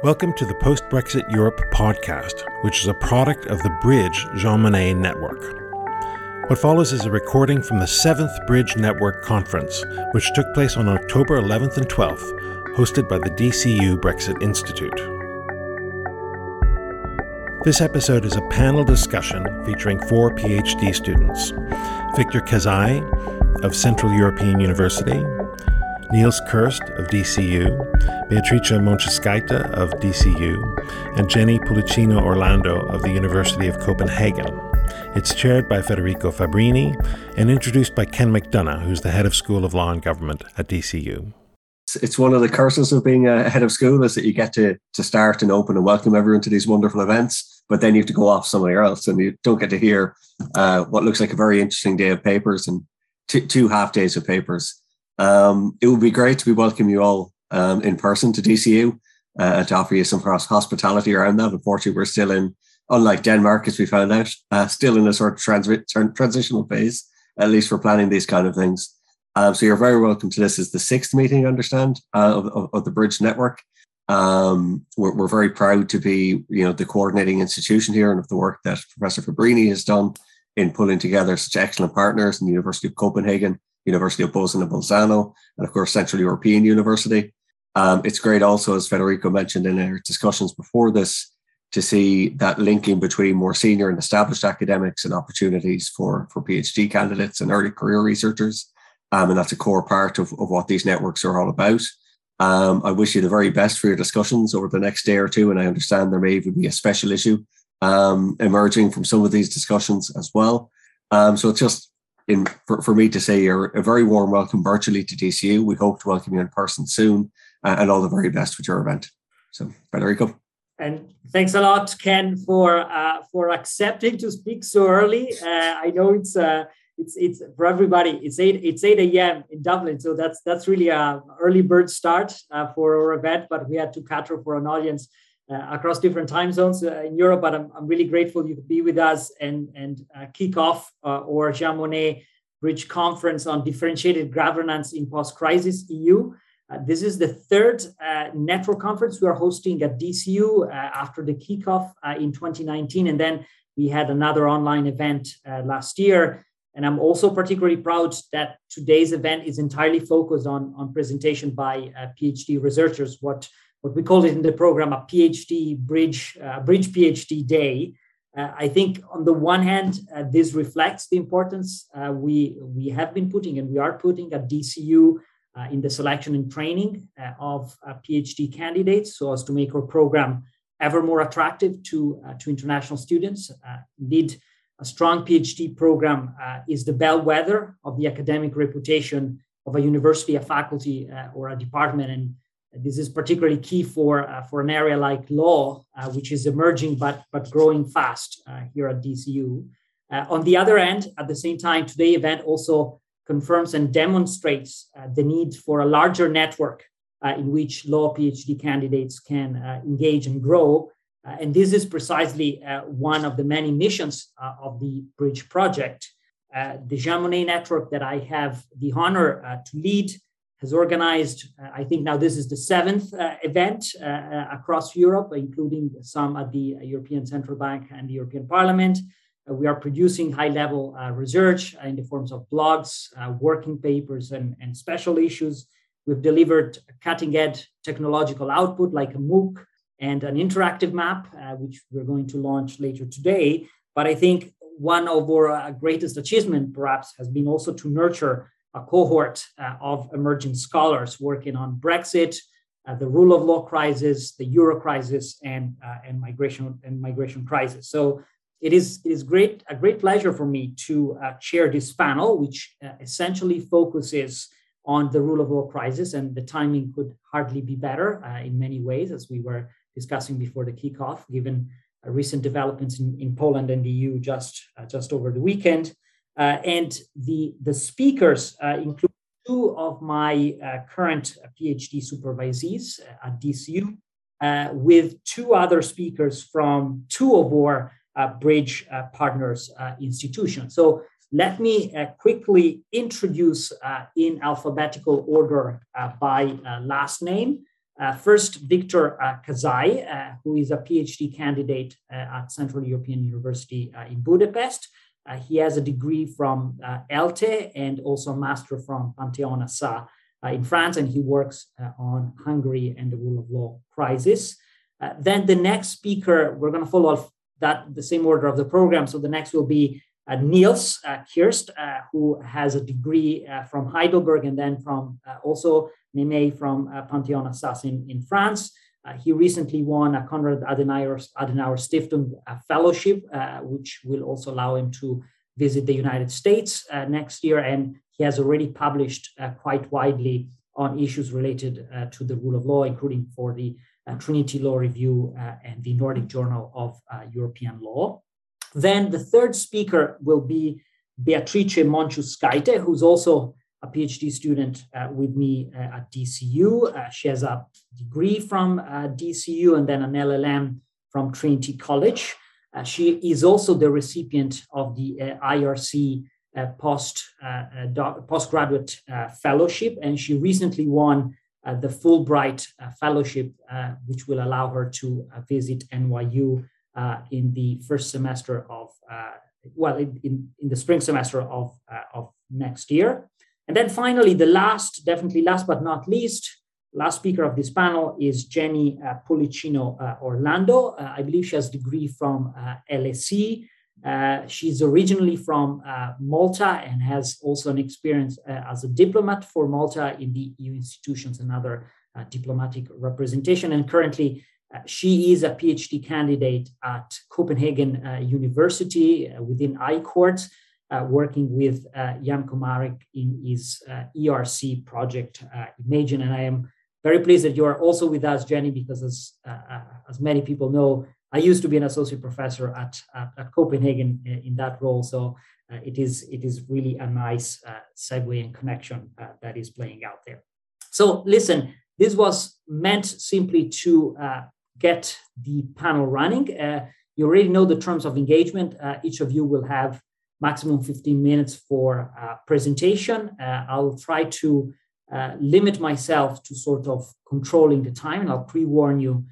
Welcome to the Post Brexit Europe podcast, which is a product of the Bridge Jean Monnet Network. What follows is a recording from the 7th Bridge Network Conference, which took place on October 11th and 12th, hosted by the DCU Brexit Institute. This episode is a panel discussion featuring four PhD students Victor Kazai of Central European University, Niels Kirst of DCU, Beatrice Montescaita of DCU, and Jenny Pullicino Orlando of the University of Copenhagen. It's chaired by Federico Fabbrini and introduced by Ken McDonagh, who's the head of School of Law and Government at DCU. It's one of the curses of being a head of school is that you get to, to start and open and welcome everyone to these wonderful events, but then you have to go off somewhere else and you don't get to hear uh, what looks like a very interesting day of papers and two half days of papers. Um, it would be great to be welcoming you all um, in person to DCU uh, and to offer you some hospitality around that. Unfortunately, we're still in, unlike Denmark, as we found out, uh, still in a sort of trans- transitional phase, at least for planning these kind of things. Um, so you're very welcome to this. Is the sixth meeting, I understand, uh, of, of, of, the Bridge Network. Um, we're, we're, very proud to be, you know, the coordinating institution here and of the work that Professor Fabbrini has done in pulling together such excellent partners in the University of Copenhagen University of Bozen and Bolzano, and of course Central European University. Um, it's great also, as Federico mentioned in our discussions before this, to see that linking between more senior and established academics and opportunities for, for PhD candidates and early career researchers. Um, and that's a core part of, of what these networks are all about. Um, I wish you the very best for your discussions over the next day or two. And I understand there may even be a special issue um, emerging from some of these discussions as well. Um, so it's just in for, for me to say a very warm welcome virtually to DCU. We hope to welcome you in person soon uh, and all the very best with your event. So, Federico. And thanks a lot, Ken, for uh, for accepting to speak so early. Uh, I know it's uh, it's it's for everybody. It's eight it's eight a.m. in Dublin, so that's that's really a early bird start uh, for our event. But we had to cater for an audience across different time zones uh, in Europe. But I'm, I'm really grateful you could be with us and, and uh, kick off our Jean Monnet Bridge Conference on Differentiated Governance in Post-Crisis EU. Uh, this is the third uh, network conference we are hosting at DCU uh, after the kickoff in 2019. And then we had another online event last year. And I'm also particularly proud that today's event is entirely focused on, on presentation by PhD researchers, what what we call it in the program a PhD bridge uh, bridge PhD day. Uh, I think on the one hand, uh, this reflects the importance uh, we we have been putting and we are putting at DCU uh, in the selection and training uh, of PhD candidates, so as to make our program ever more attractive to to international students. indeed, a strong PhD program is the bellwether of the academic reputation of a university, a faculty, or a department, and this is particularly key for, uh, for an area like law, uh, which is emerging but, but growing fast uh, here at DCU. Uh, on the other end, at the same time, today event also confirms and demonstrates uh, the need for a larger network uh, in which law PhD candidates can engage and grow. and this is precisely one of the many missions of the Bridge Project. the Jean Monnet network that I have the honor to lead has organized, uh, I think now this is the seventh uh, event uh, uh across Europe, including some at the European Central Bank and the European Parliament. Uh, we are producing high level uh, research in the forms of blogs, working papers, and, and special issues. We've delivered cutting edge technological output like a MOOC and an interactive map, which we're going to launch later today. But I think one of our greatest achievements, perhaps, has been also to nurture a cohort uh, of emerging scholars working on Brexit, uh, the rule of law crisis, the euro crisis, and uh, and migration and migration crisis. So it is it is great a great pleasure for me to uh, chair this panel, which uh, essentially focuses on the rule of law crisis, and the timing could hardly be better uh, in many ways, as we were discussing before the kickoff, given recent developments in, in Poland and the EU just just over the weekend. Uh, and the, the speakers uh, include two of my uh, current PhD supervisees at DCU, with two other speakers from two of our Bridge Partners institutions. So let me uh, quickly introduce uh, in alphabetical order uh, by last name. First, Victor Kazai, who is a PhD candidate at Central European University in Budapest. Uh, he has a degree from ELTE and also a master from Panthéon Assas in France, and he works on Hungary and the rule of law crisis. then the next speaker, we're going to follow that the same order of the program. So the next will be uh, Niels uh, Kirst, uh, who has a degree from Heidelberg and then from also Neme from Panthéon Assas in, in France. He recently won a Konrad Adenauer, Adenauer Stiftung fellowship, which will also allow him to visit the United States next year. And he has already published quite widely on issues related to the rule of law, including for the uh, Trinity Law Review uh, and the Nordic Journal of uh, European Law. Then the third speaker will be Beatrice Monciunskaite, who's also a PhD student uh, with me uh, at DCU. Uh, she has a degree from DCU and then an LLM from Trinity College. she is also the recipient of the IRC post postgraduate fellowship, and she recently won the Fulbright Fellowship, which will allow her to visit NYU uh, in the first semester of, uh, well, in, in, in, the spring semester of, uh, of next year. And then finally, the last, definitely last but not least, last speaker of this panel is Jenny uh, Pullicino uh, Orlando. Uh, I believe she has a degree from LSE. she's originally from Malta and has also an experience as a diplomat for Malta in the EU institutions and other diplomatic representation. And currently, uh, she is a PhD candidate at Copenhagen uh, University uh, within I-COURT, uh, Uh, working with uh, Jan Komarek in his uh, ERC project, uh, Imagine. And I am very pleased that you are also with us, Jenny, because as, as many people know, I used to be an associate professor at, at, at Copenhagen in that role. So it, is, it is really a nice segue and connection that is playing out there. So listen, this was meant simply to uh, get the panel running. Uh, you already know the terms of engagement. Uh, each of you will have maximum 15 minutes for uh, presentation. Uh, I'll try to uh, limit myself to sort of controlling the time, and I'll pre-warn you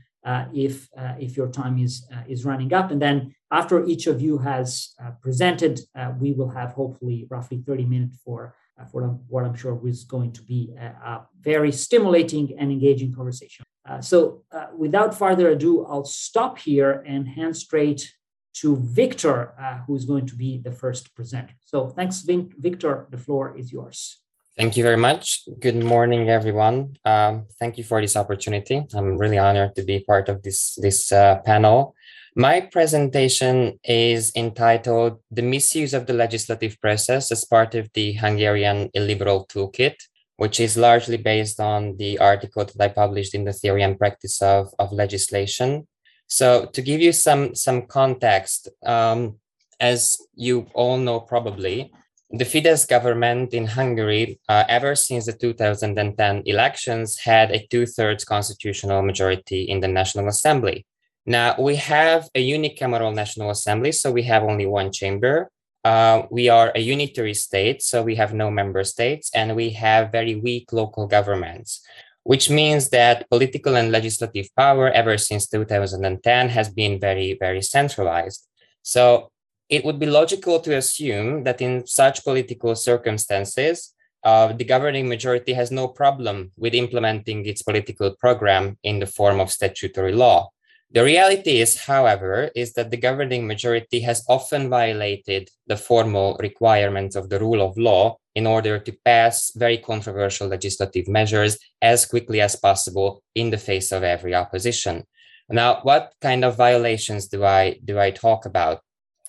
if if your time is is running up. And then after each of you has presented, we will have hopefully roughly 30 minutes for for what I'm sure is going to be a, a very stimulating and engaging conversation. Uh, so, uh, without further ado, I'll stop here and hand straight to Victor, uh, who's going to be the first presenter. So, thanks, Victor. The floor is yours. Thank you very much. Good morning, everyone. Um, thank you for this opportunity. I'm really honored to be part of this this uh, panel. My presentation is entitled "The Misuse of the Legislative Process as Part of the Hungarian Illiberal Toolkit." which is largely based on the article that I published in the Theory and Practice of, of Legislation. So to give you some, some context, um, as you all know probably, the Fidesz government in Hungary, uh, ever since the 2010 elections, had a two thirds constitutional majority in the National Assembly. Now, we have a unicameral National Assembly, so we have only one chamber, uh, we are a unitary state, so we have no member states, and we have very weak local governments, which means that political and legislative power ever since 2010 has been very, very centralized. So it would be logical to assume that in such political circumstances, uh, the governing majority has no problem with implementing its political program in the form of statutory law. The reality is, however, is that the governing majority has often violated the formal requirements of the rule of law in order to pass very controversial legislative measures as quickly as possible in the face of every opposition. Now, what kind of violations do I do I talk about?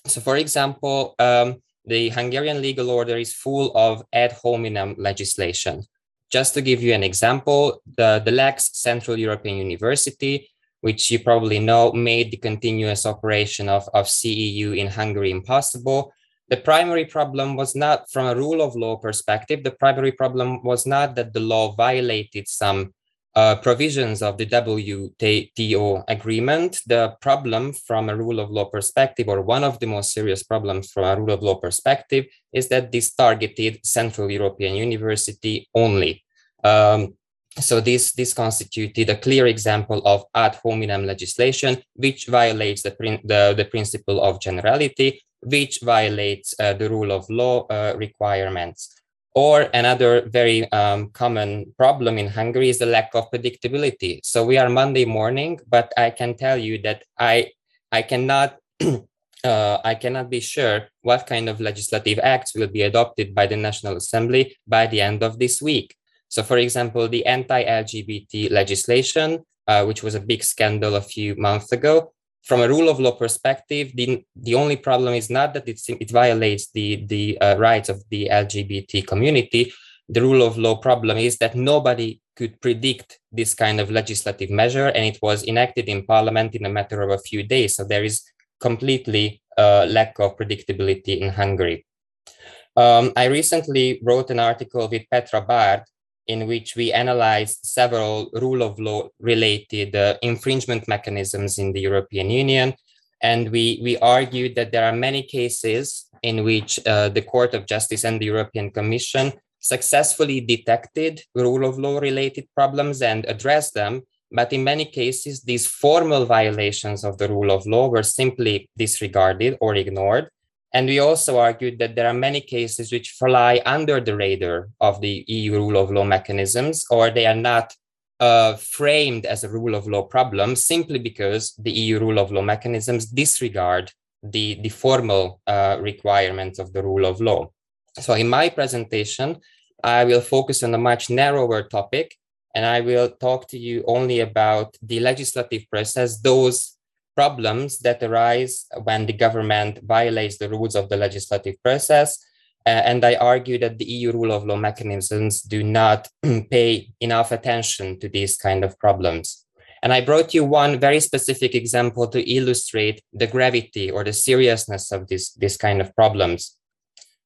So, for example, um, the Hungarian legal order is full of ad hominem legislation. Just to give you an example, the, the Lex Central European University which you probably know made the continuous operation of, of CEU in Hungary impossible. The primary problem was not from a rule of law perspective, the primary problem was not that the law violated some uh, provisions of the WTO agreement. The problem from a rule of law perspective, or one of the most serious problems from a rule of law perspective, is that this targeted Central European University only. Um, so this, this constituted a clear example of ad hominem legislation, which violates the, the, the principle of generality, which violates uh, the rule of law uh, requirements. Or another very um, common problem in Hungary is the lack of predictability. So we are Monday morning, but I can tell you that I I cannot uh, I cannot be sure what kind of legislative acts will be adopted by the National Assembly by the end of this week. So, for example, the anti-LGBT legislation, uh, which was a big scandal a few months ago, from a rule of law perspective, the, the only problem is not that it violates the, the uh, rights of the LGBT community. The rule of law problem is that nobody could predict this kind of legislative measure, and it was enacted in parliament in a matter of a few days. So there is completely uh, lack of predictability in Hungary. Um, I recently wrote an article with Petra Bard in which we analyzed several rule of law related uh, infringement mechanisms in the European Union. And we, we argued that there are many cases in which uh, the Court of Justice and the European Commission successfully detected rule of law related problems and addressed them. But in many cases, these formal violations of the rule of law were simply disregarded or ignored. And we also argued that there are many cases which fly under the radar of the EU rule of law mechanisms, or they are not uh, framed as a rule of law problem simply because the EU rule of law mechanisms disregard the, the formal uh, requirements of the rule of law. So in my presentation, I will focus on a much narrower topic, and I will talk to you only about the legislative process, those problems that arise when the government violates the rules of the legislative process. Uh, and I argue that the EU rule of law mechanisms do not pay enough attention to these kind of problems. And I brought you one very specific example to illustrate the gravity or the seriousness of this, this kind of problems.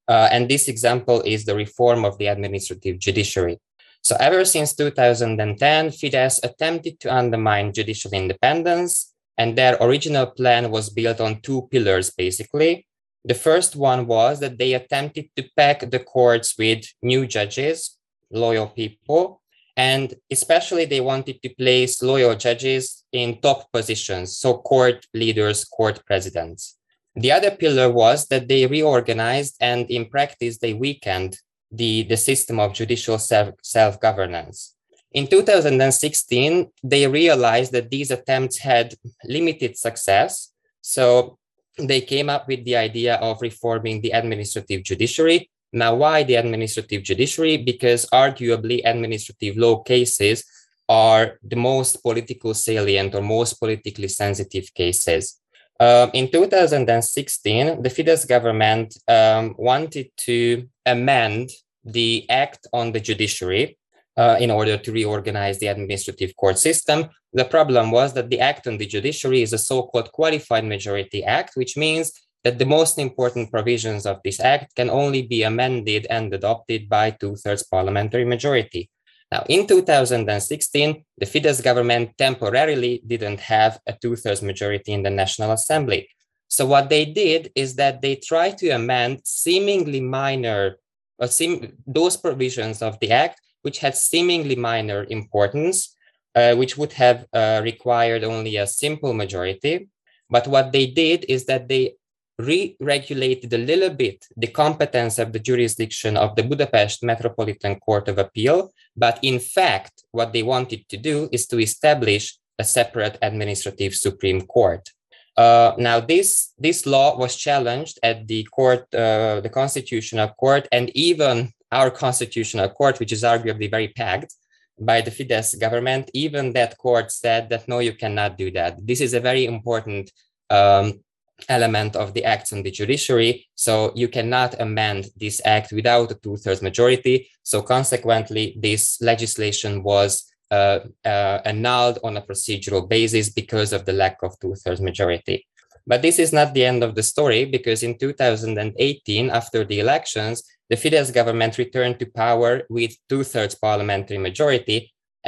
Uh, and this example is the reform of the administrative judiciary. So ever since 2010, Fidesz attempted to undermine judicial independence and their original plan was built on two pillars, basically. The first one was that they attempted to pack the courts with new judges, loyal people, and especially they wanted to place loyal judges in top positions, so court leaders, court presidents. The other pillar was that they reorganized and in practice they weakened the, the system of judicial self governance. In 2016, they realized that these attempts had limited success. So they came up with the idea of reforming the administrative judiciary. Now, why the administrative judiciary? Because arguably, administrative law cases are the most political salient or most politically sensitive cases. Uh, in 2016, the Fidesz government um, wanted to amend the Act on the Judiciary uh, in order to reorganize the administrative court system. The problem was that the Act on the Judiciary is a so called qualified majority act, which means that the most important provisions of this act can only be amended and adopted by two thirds parliamentary majority. Now, in 2016, the Fidesz government temporarily didn't have a two thirds majority in the National Assembly. So, what they did is that they tried to amend seemingly minor, or seem, those provisions of the act which had seemingly minor importance, uh, which would have uh, required only a simple majority. But what they did is that they re-regulated a little bit the competence of the jurisdiction of the Budapest Metropolitan Court of Appeal. But in fact, what they wanted to do is to establish a separate administrative Supreme Court. Uh, now, this this law was challenged at the court, uh, the Constitutional Court, and even our constitutional court, which is arguably very packed by the Fidesz government, even that court said that no, you cannot do that. This is a very important um, element of the acts on the judiciary. So you cannot amend this act without a two thirds majority. So consequently, this legislation was uh, uh, annulled on a procedural basis because of the lack of two thirds majority. But this is not the end of the story because in 2018, after the elections, the Fidesz government returned to power with two thirds parliamentary majority.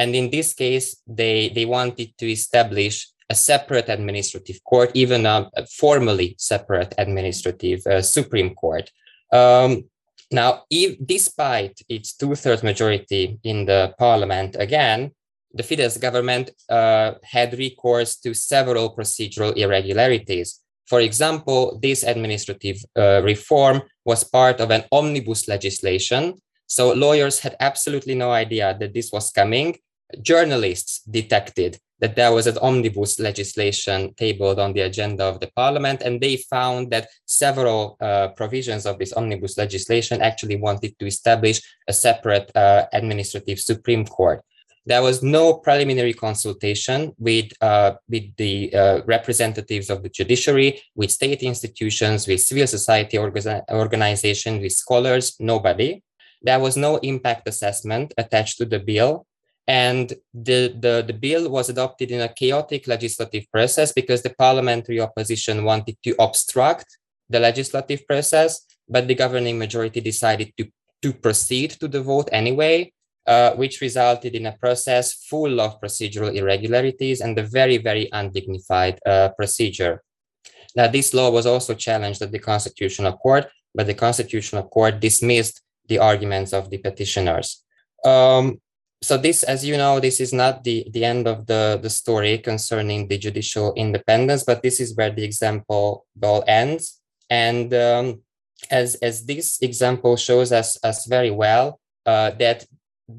And in this case, they, they wanted to establish a separate administrative court, even a, a formally separate administrative uh, Supreme Court. Um, Now, if, despite its two-thirds majority in the parliament, again, the Fidesz government uh, had recourse to several procedural irregularities. For example, this administrative uh, reform was part of an omnibus legislation. So lawyers had absolutely no idea that this was coming. Journalists detected that there was an omnibus legislation tabled on the agenda of the parliament, and they found that several uh, provisions of this omnibus legislation actually wanted to establish a separate uh, administrative Supreme Court. There was no preliminary consultation with, uh, with the uh, representatives of the judiciary, with state institutions, with civil society orga- organizations, with scholars, nobody. There was no impact assessment attached to the bill. And the, the, the bill was adopted in a chaotic legislative process because the parliamentary opposition wanted to obstruct the legislative process, but the governing majority decided to, to proceed to the vote anyway uh, which resulted in a process full of procedural irregularities and a very, very undignified uh, procedure. Now, this law was also challenged at the Constitutional Court, but the Constitutional Court dismissed the arguments of the petitioners. Um, so this, as you know, this is not the, the end of the, the story concerning the judicial independence, but this is where the example ball ends. And um, as, as this example shows us, us very well, uh, that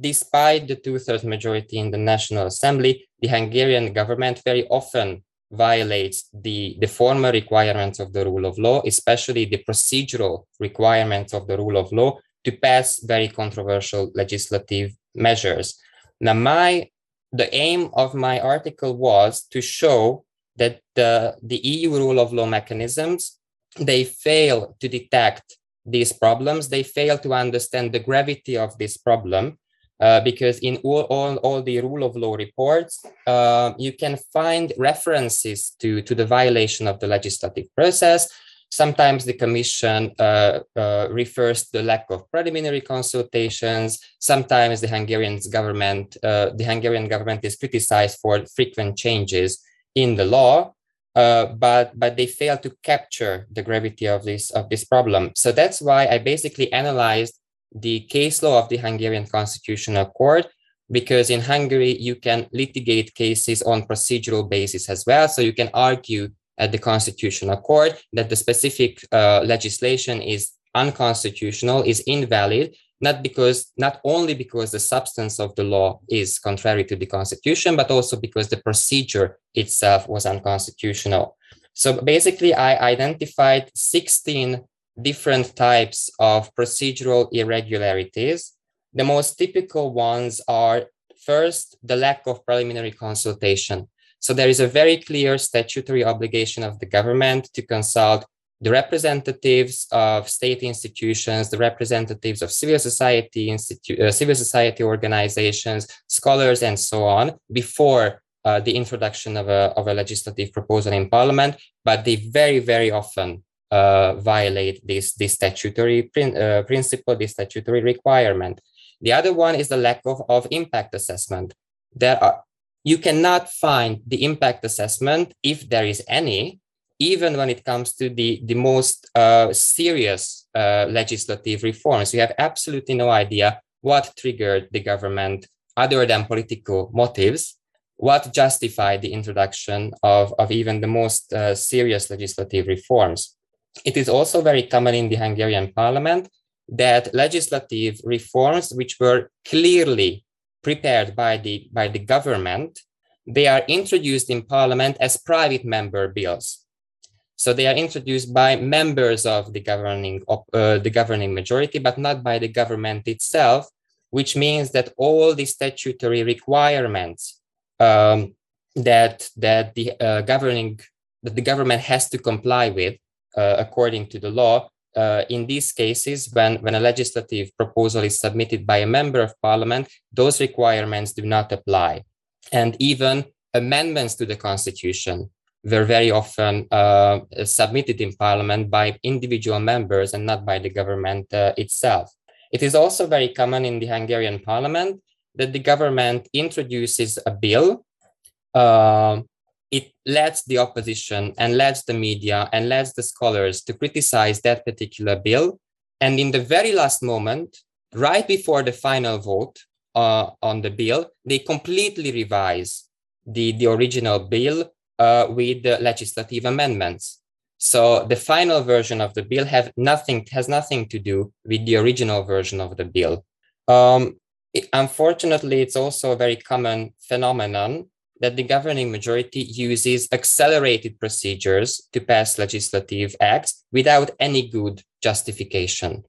despite the two-thirds majority in the National Assembly, the Hungarian government very often violates the, the formal requirements of the rule of law, especially the procedural requirements of the rule of law to pass very controversial legislative measures. Now, my the aim of my article was to show that the, the EU rule of law mechanisms they fail to detect these problems. They fail to understand the gravity of this problem uh, because in all, all, all the rule of law reports, uh, you can find references to, to the violation of the legislative process. Sometimes the commission uh, uh refers to the lack of preliminary consultations. Sometimes the Hungarian government, uh, the Hungarian government is criticized for frequent changes in the law. but but they fail to capture the gravity of this of this problem. So that's why I basically analyzed the case law of the Hungarian Constitutional Court because in Hungary you can litigate cases on procedural basis as well. So you can argue at the Constitutional Court that the specific uh, legislation is unconstitutional, is invalid, not because not only because the substance of the law is contrary to the Constitution, but also because the procedure itself was unconstitutional. So basically, I identified 16 different types of procedural irregularities. The most typical ones are first, the lack of preliminary consultation. So there is a very clear statutory obligation of the government to consult the representatives of state institutions, the representatives of civil society, uh, civil society organizations, scholars, and so on before uh, the introduction of a, of a legislative proposal in parliament. But they very, very often uh, violate this, this statutory prin, uh, principle, this statutory requirement. The other one is the lack of, of impact assessment. There are, you cannot find the impact assessment if there is any, even when it comes to the, the most uh, serious uh, legislative reforms. You have absolutely no idea what triggered the government other than political motives what justified the introduction of, of even the most uh, serious legislative reforms. It is also very common in the Hungarian parliament that legislative reforms, which were clearly prepared by the, by the government, they are introduced in parliament as private member bills. So they are introduced by members of the governing, uh, the governing majority, but not by the government itself, which means that all the statutory requirements um, that, that the uh, governing that the government has to comply with according to the law. Uh, in these cases, when, when a legislative proposal is submitted by a member of parliament, those requirements do not apply. And even amendments to the constitution were very often uh, submitted in parliament by individual members and not by the government uh, itself. It is also very common in the Hungarian parliament that the government introduces a bill uh, it lets the opposition and lets the media and lets the scholars to criticize that particular bill And in the very last moment, right before the final vote uh, on the bill, they completely revise the, the original bill uh, with the legislative amendments. So the final version of the bill have nothing has nothing to do with the original version of the bill. Um, it, unfortunately, it's also a very common phenomenon that the governing majority uses accelerated procedures to pass legislative acts without any good justification.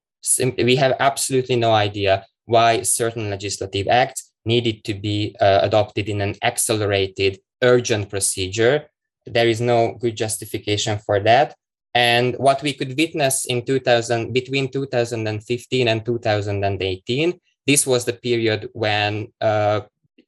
we have absolutely no idea why certain legislative acts needed to be uh, adopted in an accelerated, urgent procedure. There is no good justification for that. And what we could witness in 2000, between 2015 and 2018, this was the period when, uh,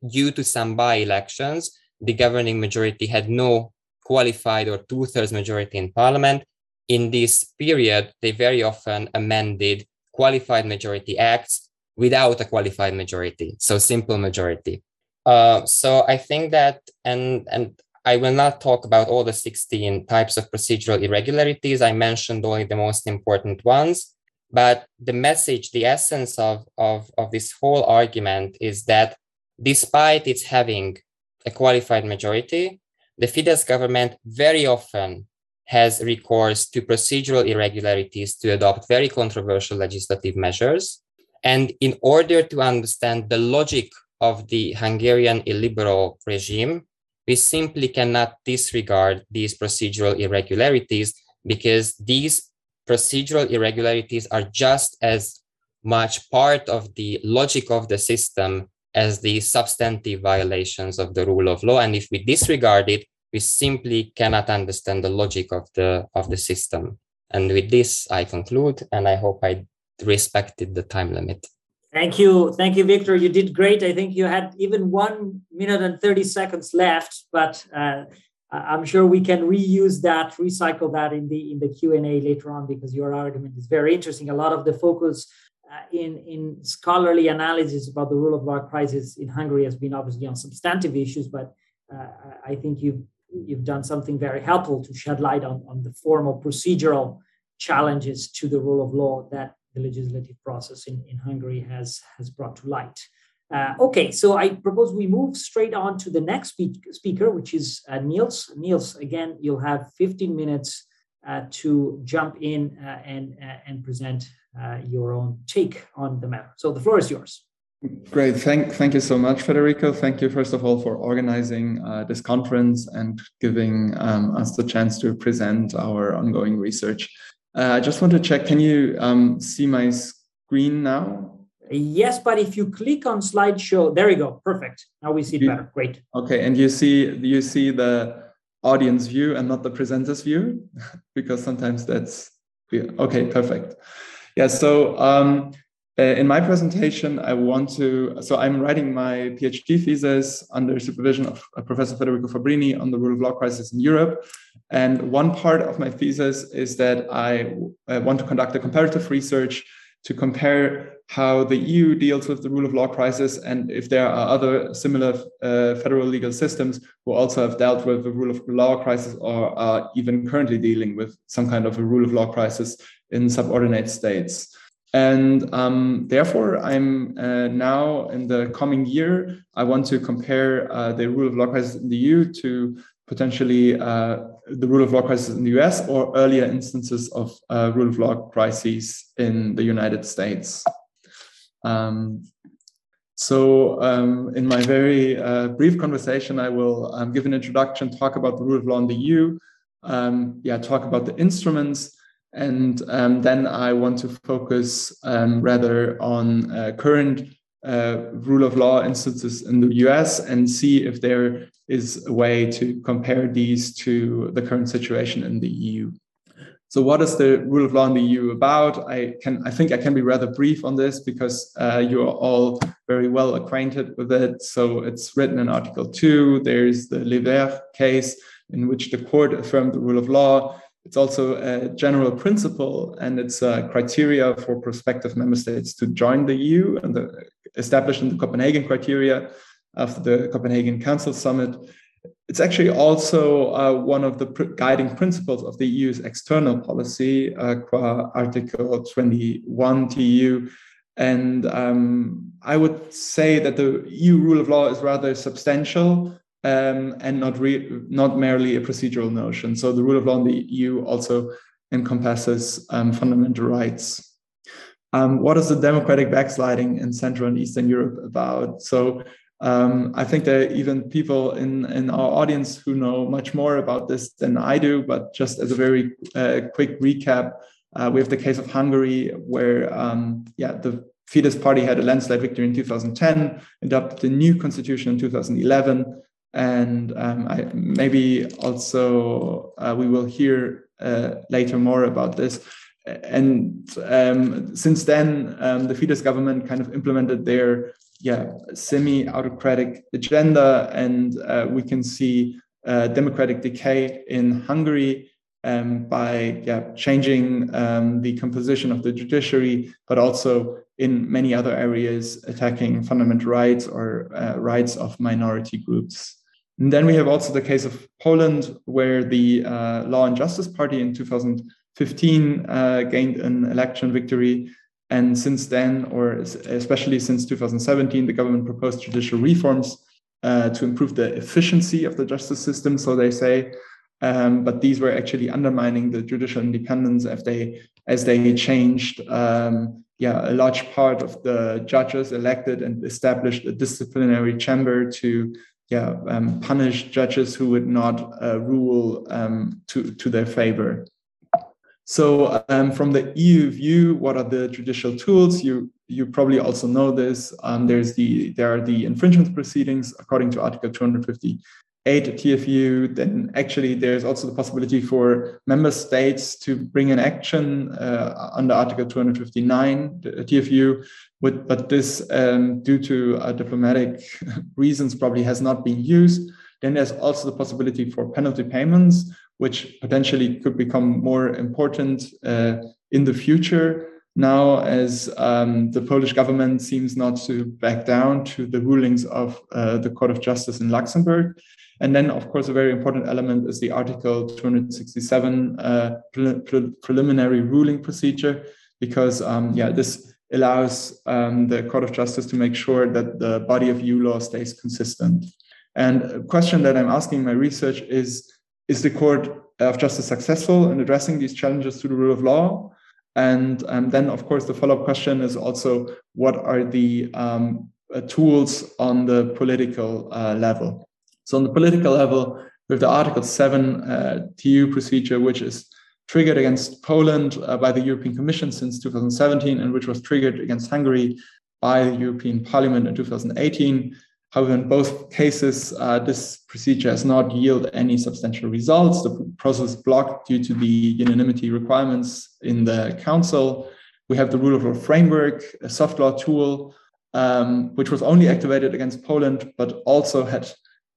due to some by-elections, the governing majority had no qualified or two-thirds majority in parliament. In this period, they very often amended qualified majority acts without a qualified majority, so simple majority. Uh, so I think that, and and I will not talk about all the 16 types of procedural irregularities. I mentioned only the most important ones. But the message, the essence of, of, of this whole argument is that despite its having a qualified majority, the Fidesz government very often has recourse to procedural irregularities to adopt very controversial legislative measures. And in order to understand the logic of the Hungarian illiberal regime, we simply cannot disregard these procedural irregularities because these procedural irregularities are just as much part of the logic of the system as the substantive violations of the rule of law. And if we disregard it, we simply cannot understand the logic of the of the system. And with this, I conclude, and I hope I respected the time limit. Thank you. Thank you, Victor. You did great. I think you had even one minute and 30 seconds left, but uh, I'm sure we can reuse that, recycle that in the in the Q&A later on because your argument is very interesting. A lot of the focus in, in scholarly analysis about the rule of law crisis in Hungary has been obviously on substantive issues, but uh, I think you've, you've done something very helpful to shed light on, on the formal procedural challenges to the rule of law that the legislative process in, in Hungary has, has brought to light. Uh, okay, so I propose we move straight on to the next speak, speaker, which is uh, Niels. Niels, again, you'll have 15 minutes uh, to jump in uh, and, uh, and present uh, your own take on the matter. So the floor is yours. Great. Thank, thank you so much, Federico. Thank you, first of all, for organizing this conference and giving um, us the chance to present our ongoing research. Uh, I just want to check, can you um, see my screen now? Yes, but if you click on slideshow, there you go. Perfect. Now we see it better. Great. Okay, and you see you see the audience view and not the presenter's view because sometimes that's okay. Perfect. Yeah. So um, uh, in my presentation, I want to, so I'm writing my PhD thesis under supervision of uh, Professor Federico Fabbrini on the rule of law crisis in Europe. And one part of my thesis is that I uh, want to conduct a comparative research to compare how the EU deals with the rule of law crisis and if there are other similar uh, federal legal systems who also have dealt with the rule of law crisis or are even currently dealing with some kind of a rule of law crisis in subordinate states. And um, therefore, I'm uh, now in the coming year, I want to compare uh, the rule of law crisis in the EU to potentially uh, the rule of law crisis in the US or earlier instances of uh, rule of law crises in the United States. Um, so, um, in my very uh, brief conversation, I will um, give an introduction, talk about the rule of law in the EU, um, yeah, talk about the instruments and um, then I want to focus um, rather on uh, current uh, rule of law instances in the US and see if there is a way to compare these to the current situation in the EU. So, what is the rule of law in the EU about? I can, I think, I can be rather brief on this because uh, you are all very well acquainted with it. So, it's written in Article Two. There's the Les Verts case in which the court affirmed the rule of law. It's also a general principle and it's a criteria for prospective member states to join the EU and the, established in the Copenhagen criteria after the Copenhagen Council Summit. it's actually also uh, one of the pr- guiding principles of the EU's external policy, uh, qua Article 21 TEU. And um, I would say that the EU rule of law is rather substantial um, and not re- not merely a procedural notion. So the rule of law in the EU also encompasses um, fundamental rights. Um, what is the democratic backsliding in Central and Eastern Europe about? So um, I think there are even people in, in our audience who know much more about this than I do, but just as a very uh, quick recap, uh, we have the case of Hungary, where um, yeah, the Fidesz party had a landslide victory in 2010, adopted a new constitution in 2011, and um, I, maybe also uh, we will hear uh, later more about this. And um, since then, um, the Fidesz government kind of implemented their yeah semi-autocratic agenda, and uh, we can see uh, democratic decay in Hungary um, by yeah, changing um, the composition of the judiciary, but also in many other areas attacking fundamental rights or uh, rights of minority groups. And then we have also the case of Poland, where the uh, Law and Justice Party in 2015 uh, gained an election victory. And since then, or especially since 2017, the government proposed judicial reforms uh, to improve the efficiency of the justice system, so they say. Um, but these were actually undermining the judicial independence as they as they changed um, yeah, a large part of the judges elected and established a disciplinary chamber to yeah, um, punish judges who would not uh, rule um, to, to their favor. So um, from the EU view, what are the judicial tools? You you probably also know this. Um, there's the there are the infringement proceedings according to Article 250 eight TFU, then actually there's also the possibility for member states to bring an action uh, under Article 259 TFU. With, but this, um, due to uh, diplomatic reasons, probably has not been used. Then there's also the possibility for penalty payments, which potentially could become more important uh, in the future now as um, the Polish government seems not to back down to the rulings of uh, the Court of Justice in Luxembourg. And then, of course, a very important element is the Article 267 uh, pre pre preliminary ruling procedure, because um, yeah, this allows um, the Court of Justice to make sure that the body of EU law stays consistent. And a question that I'm asking in my research is: Is the Court of Justice successful in addressing these challenges to the rule of law? And um, then, of course, the follow-up question is also: What are the um, uh, tools on the political uh, level? So on the political level, we have the Article 7 uh, TU procedure, which is triggered against Poland uh, by the European Commission since 2017 and which was triggered against Hungary by the European Parliament in 2018. However, in both cases, uh, this procedure has not yielded any substantial results. The process blocked due to the unanimity requirements in the Council. We have the rule of law framework, a soft law tool, um, which was only activated against Poland, but also had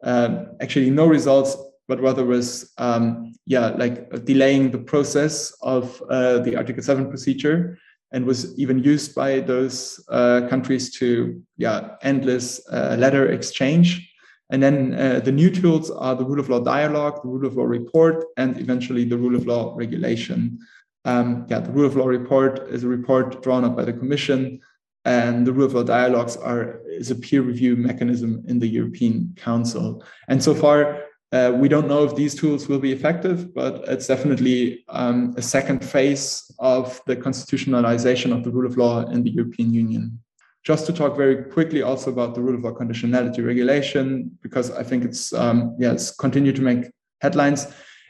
um, actually no results, but rather was um, yeah like delaying the process of uh, the Article Seven procedure, and was even used by those uh, countries to yeah endless uh, letter exchange. And then uh, the new tools are the rule of law dialogue, the rule of law report, and eventually the rule of law regulation. Um, yeah, the rule of law report is a report drawn up by the Commission and the rule of law dialogues are is a peer review mechanism in the European Council. And so far, uh, we don't know if these tools will be effective, but it's definitely um, a second phase of the constitutionalization of the rule of law in the European Union. Just to talk very quickly also about the rule of law conditionality regulation, because I think it's um, yes continue to make headlines.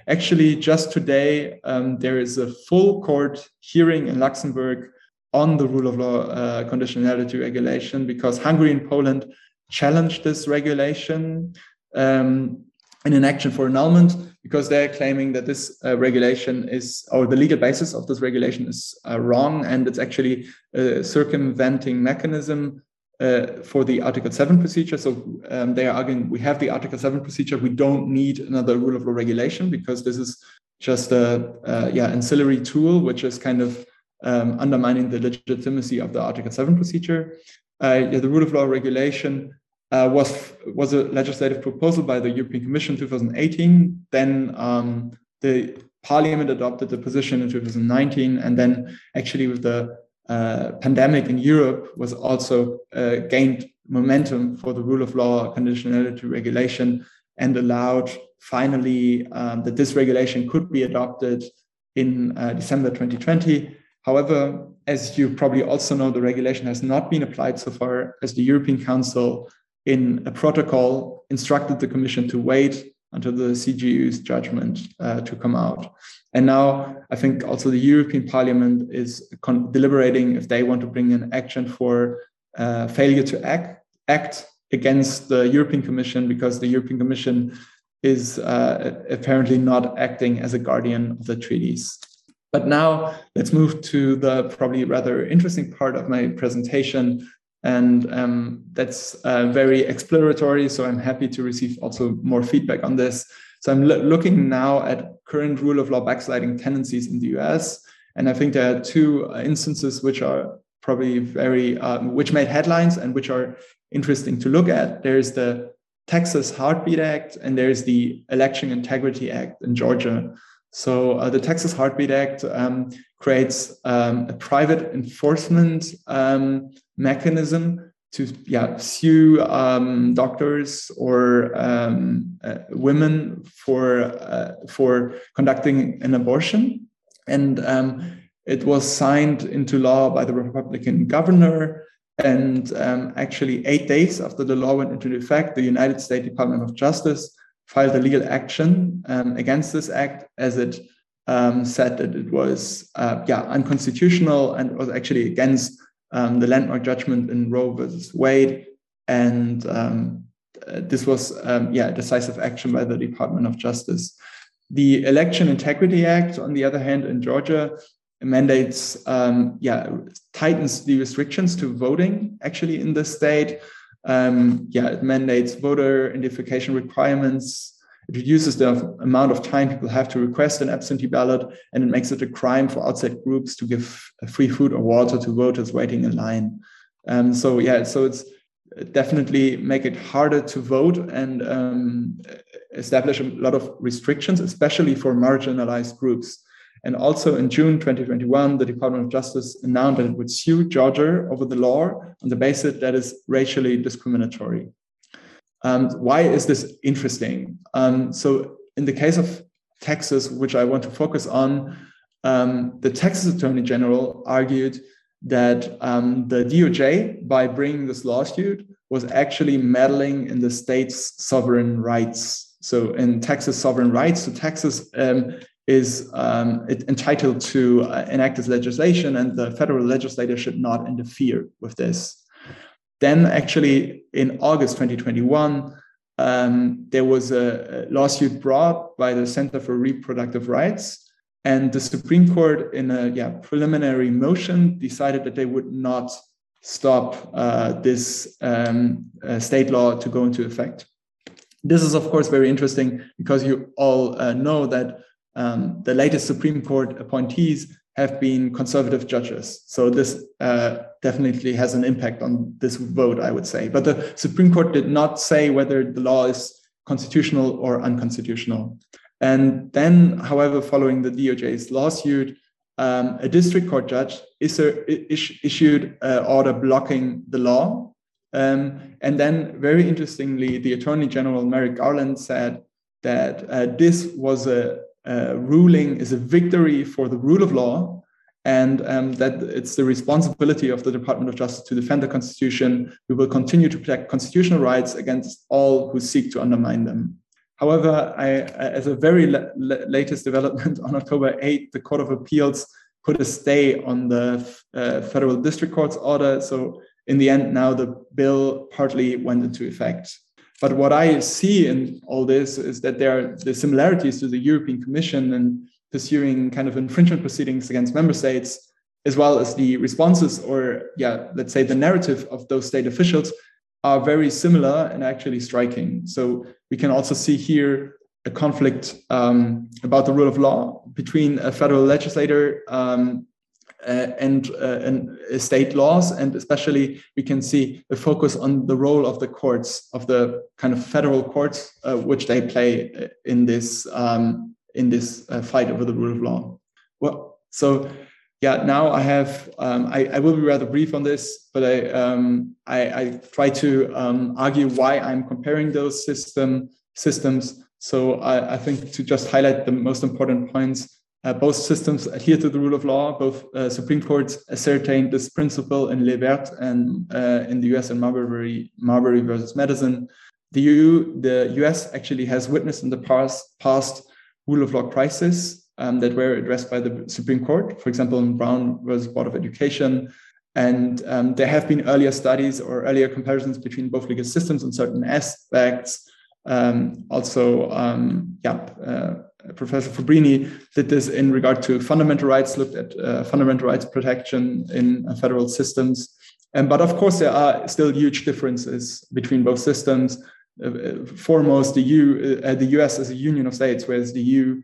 Actually, just today um, there is a full court hearing in Luxembourg on the rule of law uh, conditionality regulation because Hungary and Poland challenged this regulation um, in an action for annulment because they're claiming that this uh, regulation is, or the legal basis of this regulation is uh, wrong and it's actually a circumventing mechanism uh, for the Article 7 procedure. So um, they are arguing we have the Article 7 procedure, we don't need another rule of law regulation because this is just a uh, yeah ancillary tool which is kind of um, undermining the legitimacy of the Article 7 procedure. Uh, yeah, the rule of law regulation uh, was was a legislative proposal by the European Commission in 2018. Then um, the Parliament adopted the position in 2019, and then actually with the uh, pandemic in Europe was also uh, gained momentum for the rule of law conditionality regulation and allowed finally um, that this regulation could be adopted in uh, December 2020. However, as you probably also know, the regulation has not been applied so far as the European Council in a protocol instructed the Commission to wait until the CJEU's judgment uh, to come out. And now I think also the European Parliament is deliberating if they want to bring an action for uh, failure to act, act against the European Commission because the European Commission is uh, apparently not acting as a guardian of the treaties. But now let's move to the probably rather interesting part of my presentation. And um, that's uh, very exploratory. So I'm happy to receive also more feedback on this. So I'm lo looking now at current rule of law backsliding tendencies in the US. And I think there are two uh, instances which are probably very, um, which made headlines and which are interesting to look at. There's the Texas Heartbeat Act and there's the Election Integrity Act in Georgia. So uh, the Texas Heartbeat Act um, creates um, a private enforcement um, mechanism to yeah, sue um, doctors or um, uh, women for uh, for conducting an abortion, and um, it was signed into law by the Republican governor. And actually, eight days after the law went into effect, the United States Department of Justice filed a legal action um, against this act as it um, said that it was uh, yeah unconstitutional and was actually against um, the landmark judgment in Roe versus Wade, and um, uh, this was um, yeah decisive action by the Department of Justice. The Election Integrity Act, on the other hand, in Georgia mandates um, yeah tightens the restrictions to voting actually in the state um, yeah, it mandates voter identification requirements. It reduces the amount of time people have to request an absentee ballot, and it makes it a crime for outside groups to give free food or water to voters waiting in line. Um, so yeah, so it's definitely make it harder to vote and um, establish a lot of restrictions, especially for marginalized groups. And also in June 2021, the Department of Justice announced that it would sue Georgia over the law on the basis that is racially discriminatory. Um, why is this interesting? Um, so, in the case of Texas, which I want to focus on, um, the Texas Attorney General argued that um, the DOJ, by bringing this lawsuit, was actually meddling in the state's sovereign rights. So, in Texas sovereign rights, so Texas um, is um, entitled to uh, enact this legislation, and the federal legislature should not interfere with this. Then, actually, in August 2021, um, there was a lawsuit brought by the Center for Reproductive Rights, and the Supreme Court, in a yeah, preliminary motion, decided that they would not stop uh, this um, uh, state law to go into effect. This is, of course, very interesting because you all uh, know that um, the latest Supreme Court appointees have been conservative judges. So this uh, definitely has an impact on this vote, I would say. But the Supreme Court did not say whether the law is constitutional or unconstitutional. And then, however, following the DOJ's lawsuit, um, a district court judge is issued an order blocking the law. Um, and then, very interestingly, the Attorney General Merrick Garland said that uh, this was a uh, ruling is a victory for the rule of law and um, that it's the responsibility of the Department of Justice to defend the Constitution. We will continue to protect constitutional rights against all who seek to undermine them. However, I, as a very la- latest development on October 8, the Court of Appeals put a stay on the uh, federal district court's order. So, in the end, now the bill partly went into effect. But what I see in all this is that there are the similarities to the European Commission and pursuing kind of infringement proceedings against member states, as well as the responses or, yeah, let's say the narrative of those state officials are very similar and actually striking. So we can also see here a conflict um, about the rule of law between a federal legislator um, uh, and, uh, and state laws, and especially we can see a focus on the role of the courts, of the kind of federal courts, uh, which they play in this um, in this fight over the rule of law. Well, so yeah, now I have, um, I, I, will be rather brief on this, but I, um, I, I, try to um, argue why I'm comparing those system systems. So I, I, think to just highlight the most important points, uh, both systems adhere to the rule of law. Both uh, Supreme Courts ascertained this principle in Les Verts and uh, in the US in Marbury, Marbury versus Madison. The EU, the US actually has witnessed in the past, past rule of law crisis um, that were addressed by the Supreme Court, for example, in Brown versus Board of Education. And um, there have been earlier studies or earlier comparisons between both legal systems and certain aspects. Um, also, um, yeah, uh, Professor Fabbrini did this in regard to fundamental rights, looked at uh, fundamental rights protection in uh, federal systems. But of course, there are still huge differences between both systems. Uh, uh foremost, the U, uh, the US is a union of states, whereas the EU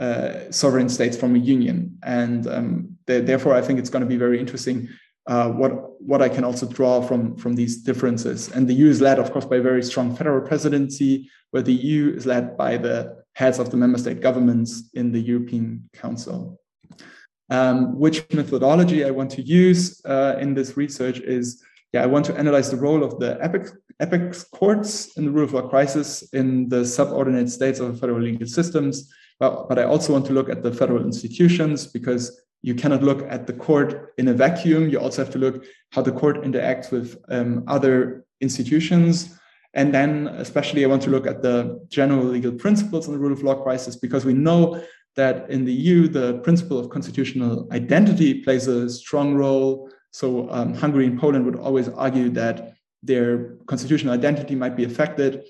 uh, sovereign states from a union. And um, therefore, I think it's going to be very interesting uh, what what I can also draw from from these differences. And the EU is led, of course, by a very strong federal presidency, where the EU is led by the heads of the member state governments in the European Council. Um, which methodology I want to use uh, in this research is, yeah, I want to analyze the role of the EPIC, apex courts in the rule of law crisis in the subordinate states of federal legal systems but, but I also want to look at the federal institutions because you cannot look at the court in a vacuum. You also have to look how the court interacts with um, other institutions. And then, especially, I want to look at the general legal principles on the rule of law crisis because we know that in the EU, the principle of constitutional identity plays a strong role. So, um, Hungary and Poland would always argue that their constitutional identity might be affected.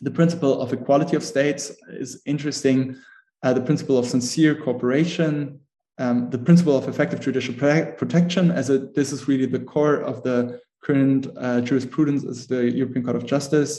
The principle of equality of states is interesting uh, the principle of sincere cooperation, um, the principle of effective judicial protection, as a, this is really the core of the current uh, jurisprudence is the European Court of Justice.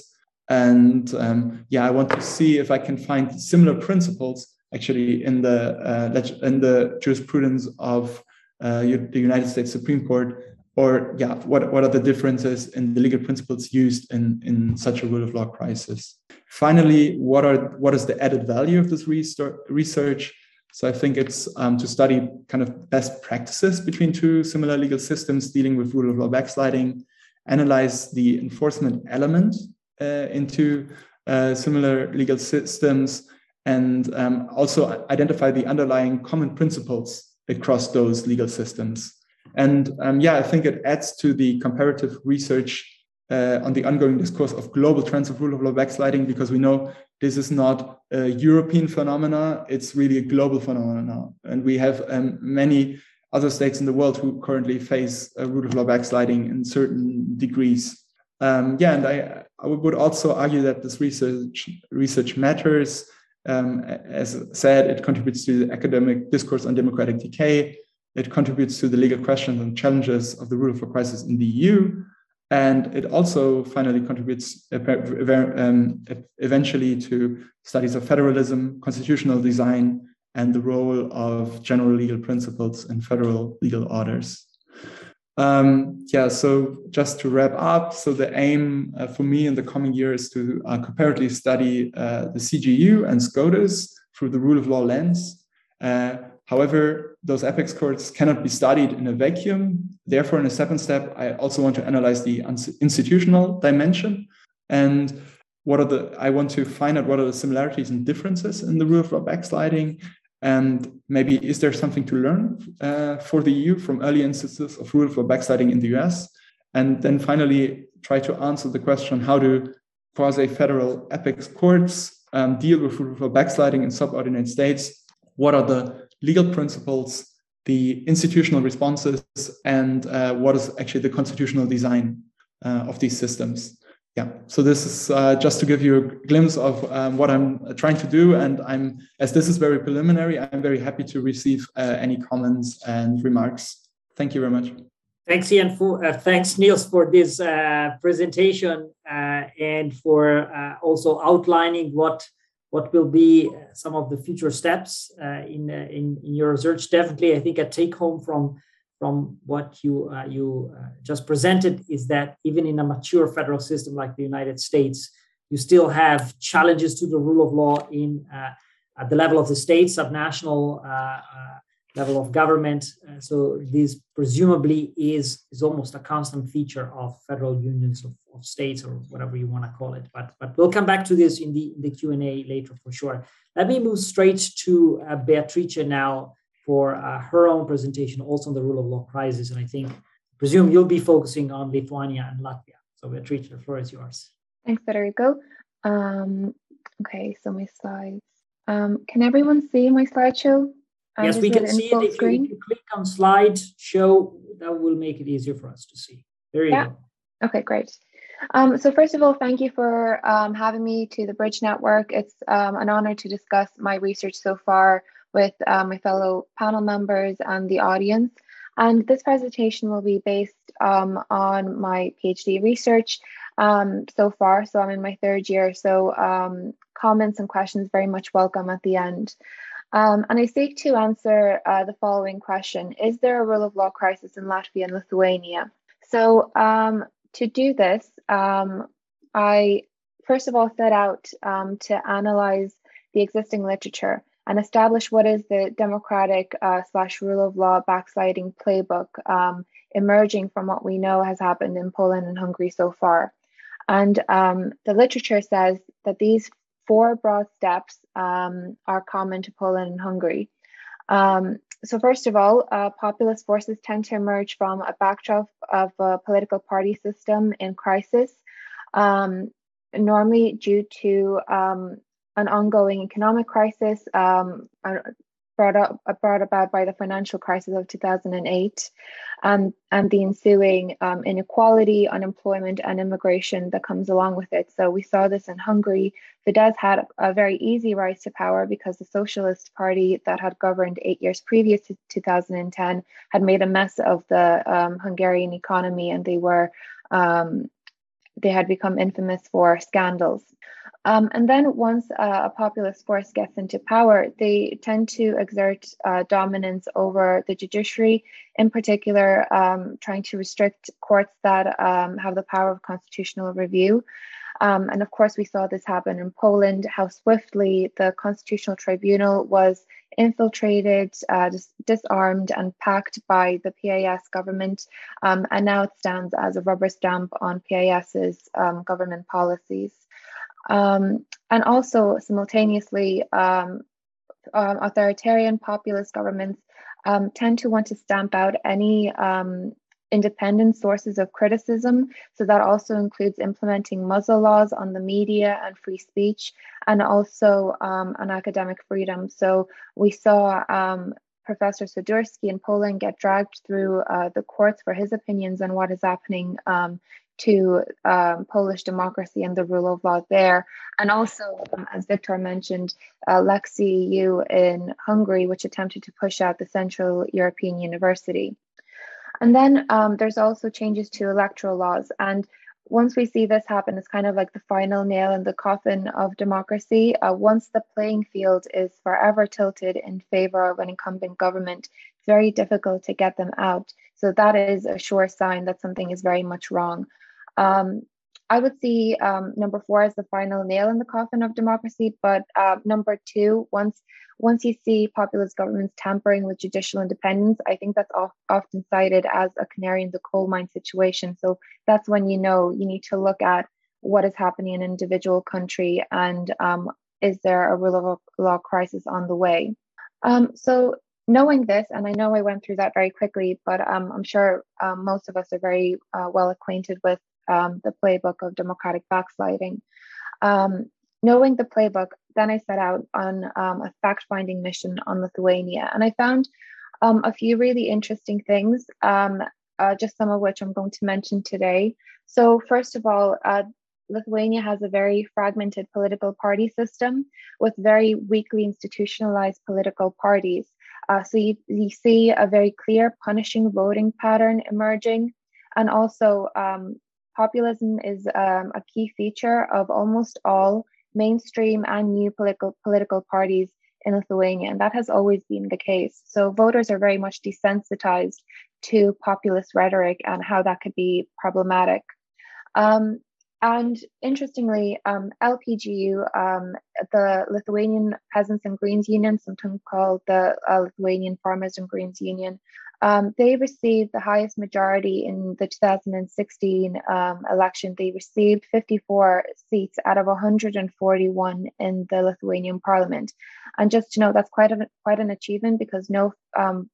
And um, yeah, I want to see if I can find similar principles actually in the uh, in the jurisprudence of uh, the United States Supreme Court, or yeah, what what are the differences in the legal principles used in in such a rule of law crisis? Finally, what are what is the added value of this research? So I think it's um, to study kind of best practices between two similar legal systems dealing with rule of law backsliding, analyze the enforcement element uh, into uh, similar legal systems, and um, also identify the underlying common principles across those legal systems. And um, yeah, I think it adds to the comparative research uh, on the ongoing discourse of global trends of rule of law backsliding because we know this is not a European phenomena, it's really a global phenomena. And we have um, many other states in the world who currently face a rule of law backsliding in certain degrees. Um, yeah, and I, I would also argue that this research research matters. Um, as said, it contributes to the academic discourse on democratic decay. It contributes to the legal questions and challenges of the rule of law crisis in the EU. And it also finally contributes um, eventually to studies of federalism, constitutional design, and the role of general legal principles in federal legal orders. Um, yeah, so just to wrap up, so the aim uh, for me in the coming year is to uh, comparatively study uh, the CJEU and SCOTUS through the rule of law lens. Uh, However, those apex courts cannot be studied in a vacuum. Therefore, in a second step, I also want to analyze the institutional dimension and what are the I want to find out what are the similarities and differences in the rule of law backsliding, and maybe is there something to learn uh, for the EU from early instances of rule of law backsliding in the US, and then finally try to answer the question how do quasi-federal apex courts um, deal with rule of law backsliding in subordinate states? What are the legal principles, the institutional responses, and uh, what is actually the constitutional design uh, of these systems. Yeah, so this is uh, just to give you a glimpse of um, what I'm trying to do. And I'm, as this is very preliminary, I'm very happy to receive uh, any comments and remarks. Thank you very much. Thanks, Ian. For uh, thanks, Niels, for this uh, presentation and for also outlining what what will be some of the future steps uh, in, uh, in, in your research. Definitely, I think a take home from from what you uh, you uh, just presented is that even in a mature federal system like the United States, you still have challenges to the rule of law in uh, at the level of the state, subnational uh, uh, level of government. Uh, so this presumably is is almost a constant feature of federal unions of, of states or whatever you want to call it. But but we'll come back to this in the the Q and A later for sure. Let me move straight to Beatrice now for uh, her own presentation, also on the rule of law crisis. And I think, presume you'll be focusing on Lithuania and Latvia. So Beatrice, the floor is yours. Thanks, Federico. Um, okay, so my slides. Um, can everyone see my slideshow? Yes, we can see it. If you, if you, click on slide show, that will make it easier for us to see. There you yeah. go. Okay, great. Um, so first of all, thank you for um, having me to the Bridge Network. It's um, an honor to discuss my research so far with uh, my fellow panel members and the audience. And this presentation will be based um, on my PhD research um, so far. So I'm in my third year. So um, comments and questions very much welcome at the end. Um, and I seek to answer uh, the following question Is there a rule of law crisis in Latvia and Lithuania? So um, to do this, um, I first of all set out to analyze the existing literature and establish what is the democratic uh, slash rule of law backsliding playbook um, emerging from what we know has happened in Poland and Hungary so far. And um, the literature says that these four broad steps um, are common to Poland and Hungary. Um, so, first of all, uh, populist forces tend to emerge from a backdrop of a political party system in crisis, um, normally due to um, an ongoing economic crisis um, brought, up, brought about by the financial crisis of 2008 um, and the ensuing um, inequality, unemployment, and immigration that comes along with it. So we saw this in Hungary. Fidesz had a very easy rise to power because the Socialist Party that had governed eight years previous to 2010 had made a mess of the um, Hungarian economy and they were um, they had become infamous for scandals. Um, and then once uh, a populist force gets into power, they tend to exert uh, dominance over the judiciary, in particular, um, trying to restrict courts that um, have the power of constitutional review. Um, and of course, we saw this happen in Poland, how swiftly the Constitutional Tribunal was infiltrated, uh, dis- disarmed, and packed by the PIS government. Um, and now it stands as a rubber stamp on PIS's um, government policies. Um, and also, simultaneously, um, um, authoritarian populist governments tend to want to stamp out any independent sources of criticism. So that also includes implementing muzzle laws on the media and free speech, and also um, on academic freedom. So we saw um, Professor Sadurski in Poland get dragged through uh, the courts for his opinions on what is happening um, to um, Polish democracy and the rule of law there. And also, um, as Victor mentioned, uh, Lex CEU in Hungary, which attempted to push out the Central European University. And then um, there's also changes to electoral laws. And once we see this happen, it's kind of like the final nail in the coffin of democracy. Uh, once the playing field is forever tilted in favor of an incumbent government, it's very difficult to get them out. So that is a sure sign that something is very much wrong. Um, I would see um, number four as the final nail in the coffin of democracy, but uh, number two, once once you see populist governments tampering with judicial independence, I think that's often cited as a canary in the coal mine situation. So that's when you know you need to look at what is happening in an individual country and um, is there a rule of law crisis on the way. Um, so knowing this, and I know I went through that very quickly, but um, I'm sure um, most of us are very uh, well acquainted with um, the playbook of democratic backsliding. Um, knowing the playbook, then I set out on um, a fact finding mission on Lithuania. And I found um, a few really interesting things, um, uh, just some of which I'm going to mention today. So, first of all, uh, Lithuania has a very fragmented political party system with very weakly institutionalized political parties. Uh, so you, you see a very clear punishing voting pattern emerging, and also um, populism is um, a key feature of almost all mainstream and new political political parties in Lithuania, and that has always been the case. So voters are very much desensitized to populist rhetoric and how that could be problematic. Um, and interestingly, um, LPGU, um, the Lithuanian Peasants and Greens Union, sometimes called the uh, Lithuanian Farmers and Greens Union, um, they received the highest majority in the 2016 um, election. They received 54 seats out of 141 in the Lithuanian parliament. And just to know, that's quite, a, quite an achievement because no um,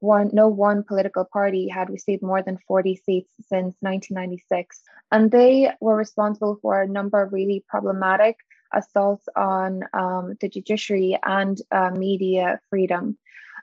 one no one political party had received more than 40 seats since 1996 and they were responsible for a number of really problematic assaults on um, the judiciary and uh, media freedom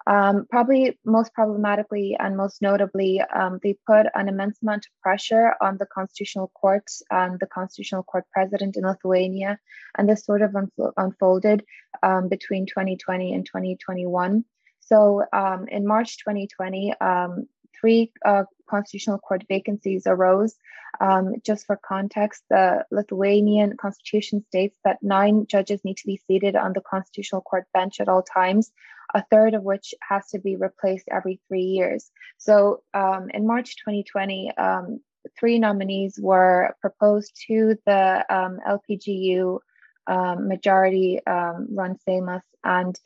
um, probably most problematically and most notably, um, they put an immense amount of pressure on the Constitutional Court and the Constitutional Court president in Lithuania. And this sort of unfolded um, between 2020 and 2021. So um, in March 2020, um, three uh, Constitutional Court vacancies arose. Um, just for context, the Lithuanian constitution states that nine judges need to be seated on the Constitutional Court bench at all times, a third of which has to be replaced every three years. So um, in March 2020, um, three nominees were proposed to the um, LPGU um, majority um, run Seimas and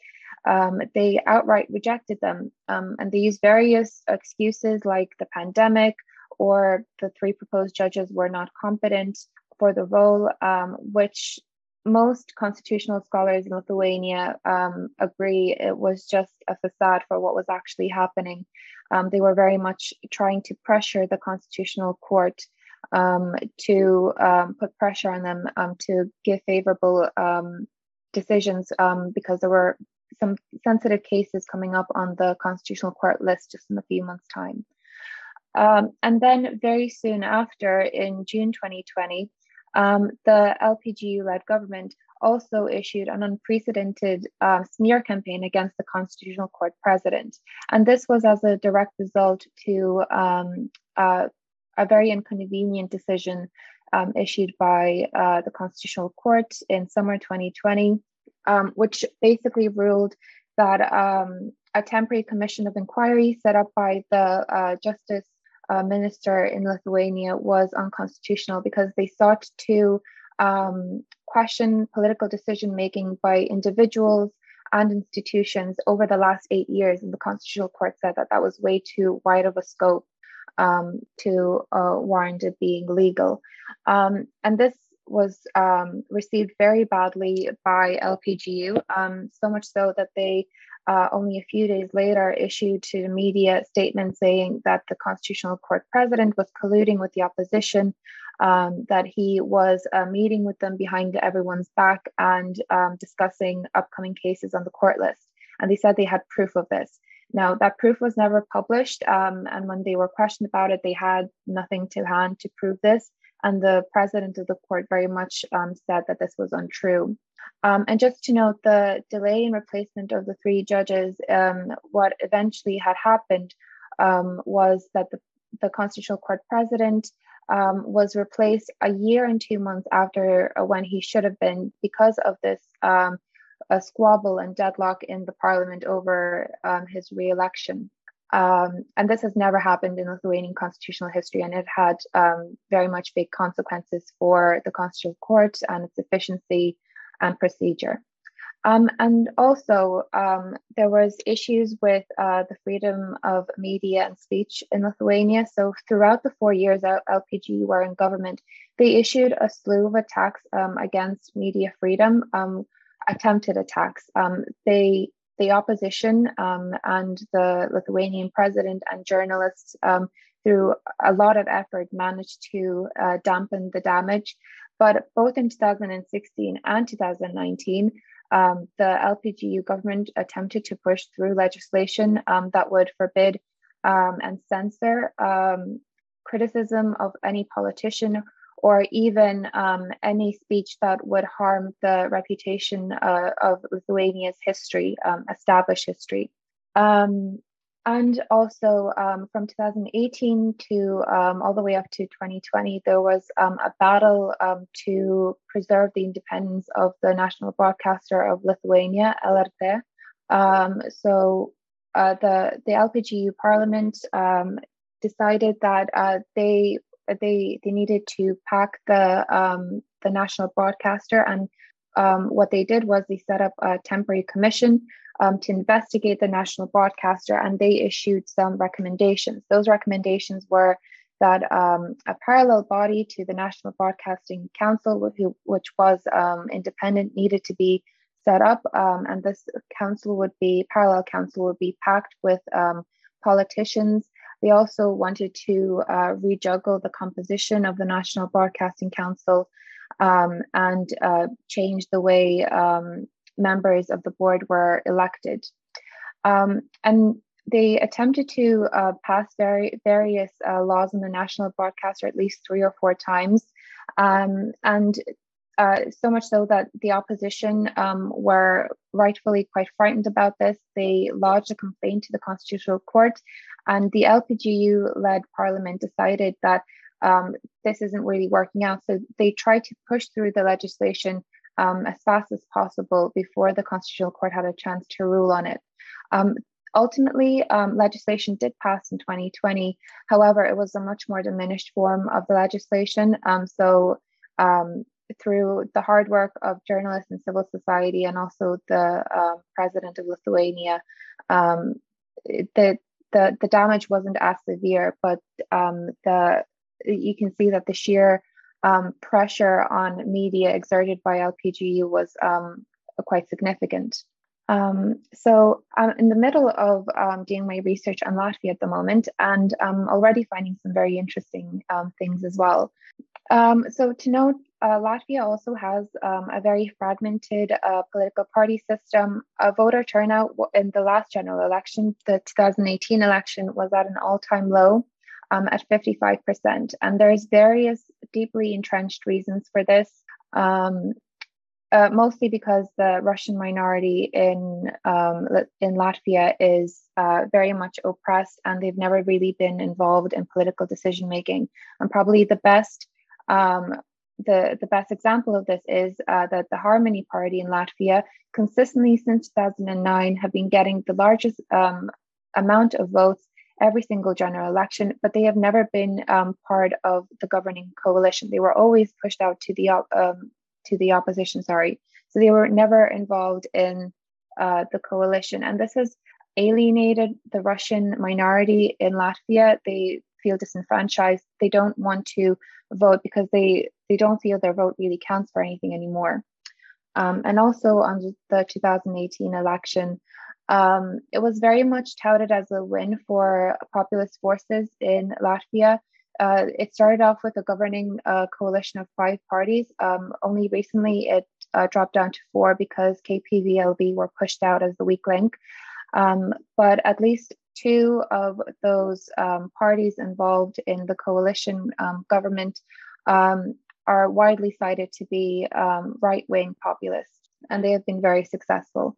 um, they outright rejected them. Um, and they used various excuses like the pandemic or the three proposed judges were not competent for the role, um, which most constitutional scholars in Lithuania um, agree it was just a facade for what was actually happening. Um, they were very much trying to pressure the constitutional court um, to put pressure on them to give favorable decisions um, because there were some sensitive cases coming up on the Constitutional Court list just in a few months' time. Um, and then very soon after, in June 2020, um, the LPGU led government also issued an unprecedented uh, smear campaign against the Constitutional Court president. And this was as a direct result to um, uh, a very inconvenient decision um, issued by uh, the Constitutional Court in summer 2020 um, which basically ruled that um, a temporary commission of inquiry set up by the uh, justice uh, minister in Lithuania was unconstitutional because they sought to um, question political decision making by individuals and institutions over the last eight years. And the Constitutional Court said that that was way too wide of a scope um, to uh, warrant it being legal. Um, and this was um, received very badly by LPGU, um, so much so that they uh, only a few days later issued to the media statement saying that the Constitutional Court president was colluding with the opposition, um, that he was uh, meeting with them behind everyone's back and um, discussing upcoming cases on the court list. And they said they had proof of this. Now, that proof was never published, um, and when they were questioned about it, they had nothing to hand to prove this and the president of the court very much um, said that this was untrue. Um, and just to note, the delay in replacement of the three judges, um, what eventually had happened um, was that the, the Constitutional Court president um, was replaced a year and two months after uh, when he should have been because of this um, squabble and deadlock in the parliament over his re-election. Um, and this has never happened in Lithuanian constitutional history, and it had um, very much big consequences for the Constitutional Court and its efficiency and procedure. Um, and also, um, there was issues with uh, the freedom of media and speech in Lithuania. So throughout the four years LPG were in government, they issued a slew of attacks um, against media freedom, um, attempted attacks. they the opposition um, and the Lithuanian president and journalists, um, through a lot of effort, managed to uh, dampen the damage. But both in 2016 and 2019, um, the LPGU government attempted to push through legislation um, that would forbid um, and censor um, criticism of any politician or even um, any speech that would harm the reputation uh, of Lithuania's history, um, established history. Um, and also um, from 2018 to um, all the way up to 2020, there was um, a battle to preserve the independence of the national broadcaster of Lithuania, LRT. so uh, the the LPGU Parliament decided that uh, they they they needed to pack the um, the national broadcaster, and um, what they did was they set up a temporary commission um, to investigate the national broadcaster, and they issued some recommendations. Those recommendations were that um, a parallel body to the National Broadcasting Council, who, which was um, independent, needed to be set up, um, and this council would be parallel council would be packed with um, politicians. They also wanted to uh, rejuggle the composition of the National Broadcasting Council um, and uh, change the way um, members of the board were elected. and they attempted to uh, pass very, various uh, laws on the national broadcaster at least three or four times. Um, and uh, so much so that the opposition um, were rightfully quite frightened about this. They lodged a complaint to the Constitutional Court, and the LPGU led parliament decided that um, this isn't really working out. So they tried to push through the legislation um, as fast as possible before the Constitutional Court had a chance to rule on it. Um, Ultimately, um, legislation did pass in 2020. However, it was a much more diminished form of the legislation. Um, so, through the hard work of journalists and civil society, and also the uh, president of Lithuania, um, the, the the damage wasn't as severe. But um, the you can see that the sheer pressure on media exerted by LPGU was quite significant. Um, so I'm in the middle of um, doing my research on Latvia at the moment, and I'm already finding some very interesting um, things as well. Um, so to note, uh, Latvia also has um, a very fragmented uh, political party system. Voter turnout in the last general election, the 2018 election, was at an all-time low um, at 55%, and there's various deeply entrenched reasons for this. Um, uh, mostly because the Russian minority in um, in Latvia is uh, very much oppressed, and they've never really been involved in political decision making. And probably the best um, the the best example of this is uh, that the Harmony Party in Latvia consistently since 2009 have been getting the largest um, amount of votes every single general election, but they have never been um, part of the governing coalition. They were always pushed out to the um, to the opposition, sorry. So they were never involved in uh, the coalition. And this has alienated the Russian minority in Latvia. They feel disenfranchised. They don't want to vote because they, they don't feel their vote really counts for anything anymore. Um, and also on the 2018 election, um, it was very much touted as a win for populist forces in Latvia uh, it started off with a governing uh, coalition of five parties. Um, only recently it uh, dropped down to four because KPV LV were pushed out as the weak link. Um, but at least two of those um, parties involved in the coalition um, government um, are widely cited to be um, right wing populists, and they have been very successful.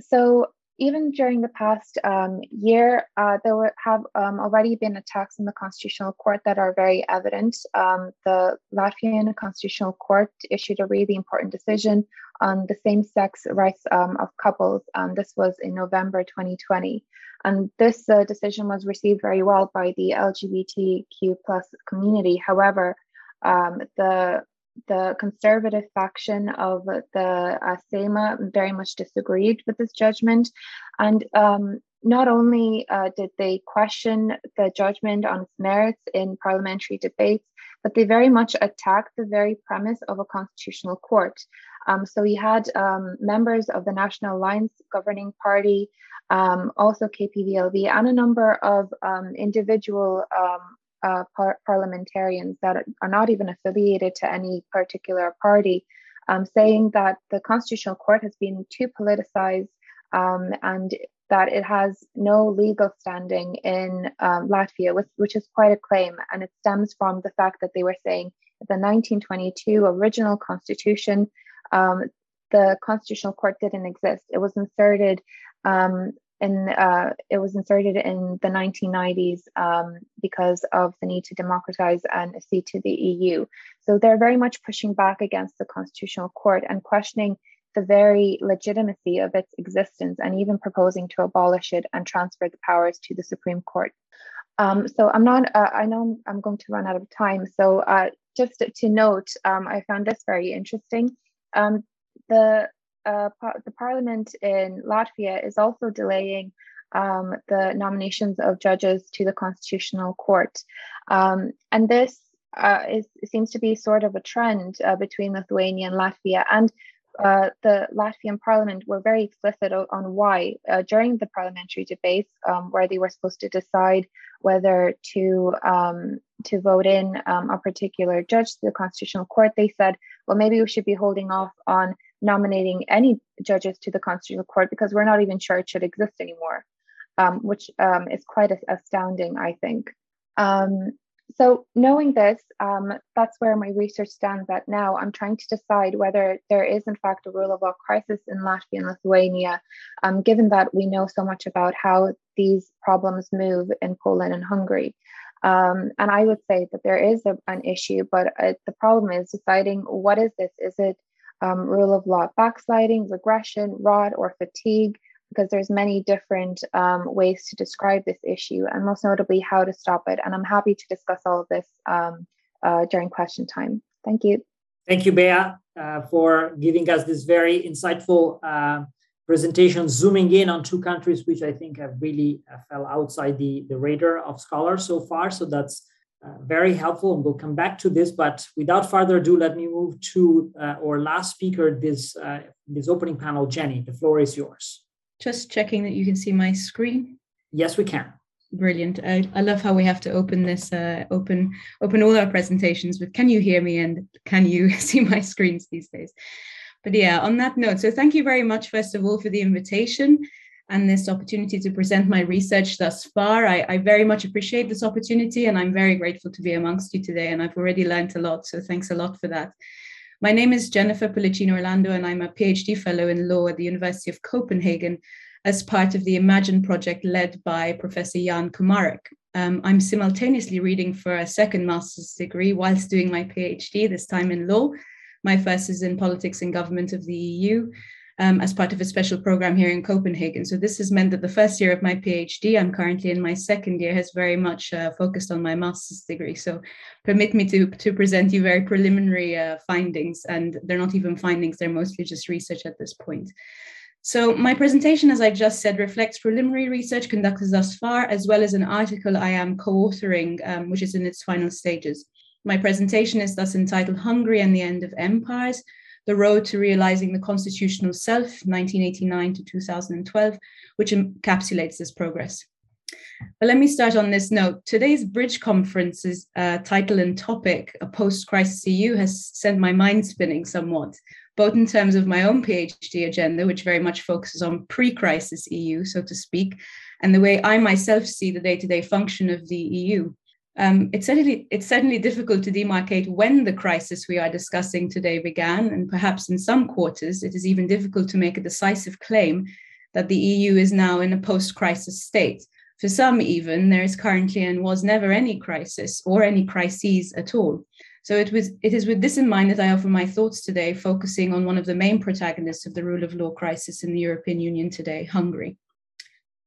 so even during the past um, year, uh, there were, have um, already been attacks in the Constitutional Court that are very evident. Um, the Latvian Constitutional Court issued a really important decision on the same sex rights um, of couples, and this was in November 2020. And this uh, decision was received very well by the LGBTQ plus community. However, um, the the conservative faction of the uh, Saeima very much disagreed with this judgment. And um, not only uh, did they question the judgment on its merits in parliamentary debates, but they very much attacked the very premise of a constitutional court. Um, so you had um, members of the National Alliance governing party, um, also KPV LV, and a number of um, individual um, uh, par- parliamentarians that are not even affiliated to any particular party, um, saying that the Constitutional Court has been too politicized um, and that it has no legal standing in um, Latvia, which, which is quite a claim. And it stems from the fact that they were saying the 1922 original constitution, um, the Constitutional Court didn't exist. It was inserted um, and uh, it was inserted in the 1990s um, because of the need to democratize and accede to the EU. So they're very much pushing back against the Constitutional Court and questioning the very legitimacy of its existence and even proposing to abolish it and transfer the powers to the Supreme Court. Um, so I'm not, uh, I know I'm going to run out of time. So uh, just to note, um, I found this very interesting. Um, the, uh, the parliament in Latvia is also delaying um, the nominations of judges to the Constitutional Court. Um, and this uh, is, seems to be sort of a trend uh, between Lithuania and Latvia. And uh, the Latvian parliament were very explicit on why uh, during the parliamentary debates, um, where they were supposed to decide whether to um, to vote in um, a particular judge to the Constitutional Court, they said, well, maybe we should be holding off on nominating any judges to the Constitutional Court because we're not even sure it should exist anymore, um, which um, is quite astounding, I think. Um, so knowing this, um, that's where my research stands at now. I'm trying to decide whether there is in fact a rule of law crisis in Latvia and Lithuania, um, given that we know so much about how these problems move in Poland and Hungary. Um, and I would say that there is a, an issue, but uh, the problem is deciding what is this? Is it um, rule of law backsliding, regression, rot, or fatigue? because there's many different um, ways to describe this issue and most notably how to stop it. And I'm happy to discuss all of this um, uh, during question time. Thank you. Thank you, Bea, uh, for giving us this very insightful uh, presentation, zooming in on two countries which I think have really uh, fell outside the, the radar of scholars so far. So that's uh, very helpful, and we'll come back to this. But without further ado, let me move to uh, our last speaker this this opening panel, Jenny. The floor is yours. Just checking that you can see my screen. Yes, we can. Brilliant. I, I love how we have to open this, uh, open open all our presentations with can you hear me and can you see my screens these days? But yeah, on that note, so thank you very much, first of all, for the invitation and this opportunity to present my research thus far. I, I, very much appreciate this opportunity and I'm very grateful to be amongst you today. And I've already learned a lot. So thanks a lot for that. My name is Jennifer Pullicino Orlando, and I'm a PhD fellow in law at the University of Copenhagen as part of the Imagine project led by Professor Jan Komarek. Um, I'm simultaneously reading for a second master's degree whilst doing my PhD, this time in law. My first is in politics and government of the EU, um, as part of a special program here in Copenhagen. So this has meant that the first year of my PhD, I'm currently in my second year, has very much uh, focused on my master's degree. So permit me to, to present you very preliminary uh, findings, and they're not even findings, they're mostly just research at this point. So my presentation, as I just said, reflects preliminary research conducted thus far, as well as an article I am co-authoring, um, which is in its final stages. My presentation is thus entitled Hungary and the End of Empires, the Road to Realizing the Constitutional Self, 1989 to 2012, which encapsulates this progress. But let me start on this note. Today's Bridge Conference's uh, title and topic, A Post Crisis EU, has sent my mind spinning somewhat, both in terms of my own PhD agenda, which very much focuses on pre crisis EU, so to speak, and the way I myself see the day to day function of the EU. Um, it's certainly it's certainly difficult to demarcate when the crisis we are discussing today began, and perhaps in some quarters it is even difficult to make a decisive claim that the EU is now in a post-crisis state. For some, even there is currently and was never any crisis or any crises at all. So it was it is with this in mind that I offer my thoughts today, focusing on one of the main protagonists of the rule of law crisis in the European Union today, Hungary.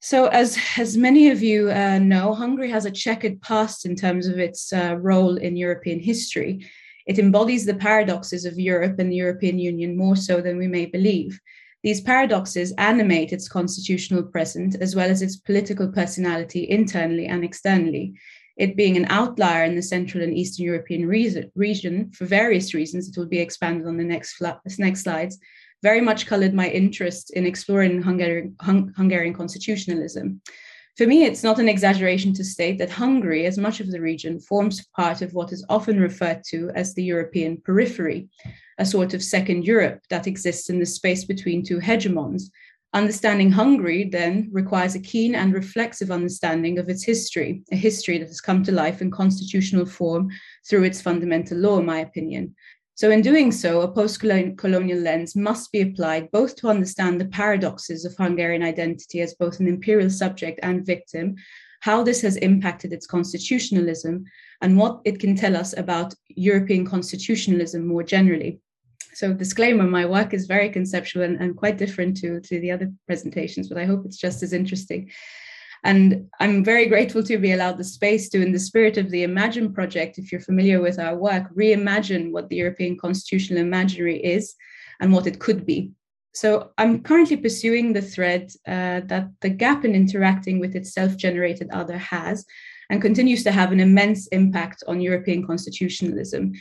So, as, as many of you uh, know, Hungary has a checkered past in terms of its uh, role in European history. It embodies the paradoxes of Europe and the European Union more so than we may believe. These paradoxes animate its constitutional present as well as its political personality internally and externally. It being an outlier in the Central and Eastern European region for various reasons, it will be expanded on the next, next slides, very much colored my interest in exploring Hungarian, hung, Hungarian constitutionalism. For me, it's not an exaggeration to state that Hungary, as much of the region, forms part of what is often referred to as the European periphery, a sort of second Europe that exists in the space between two hegemons. Understanding Hungary then requires a keen and reflexive understanding of its history, a history that has come to life in constitutional form through its fundamental law, in my opinion. So, in doing so, a post colonial lens must be applied both to understand the paradoxes of Hungarian identity as both an imperial subject and victim, how this has impacted its constitutionalism, and what it can tell us about European constitutionalism more generally. So disclaimer, my work is very conceptual and, and quite different to, to the other presentations, but I hope it's just as interesting. And I'm very grateful to be allowed the space to, in the spirit of the Imagine project, if you're familiar with our work, reimagine what the European constitutional imaginary is and what it could be. So I'm currently pursuing the thread uh, that the gap in interacting with its self-generated other has and continues to have an immense impact on European constitutionalism.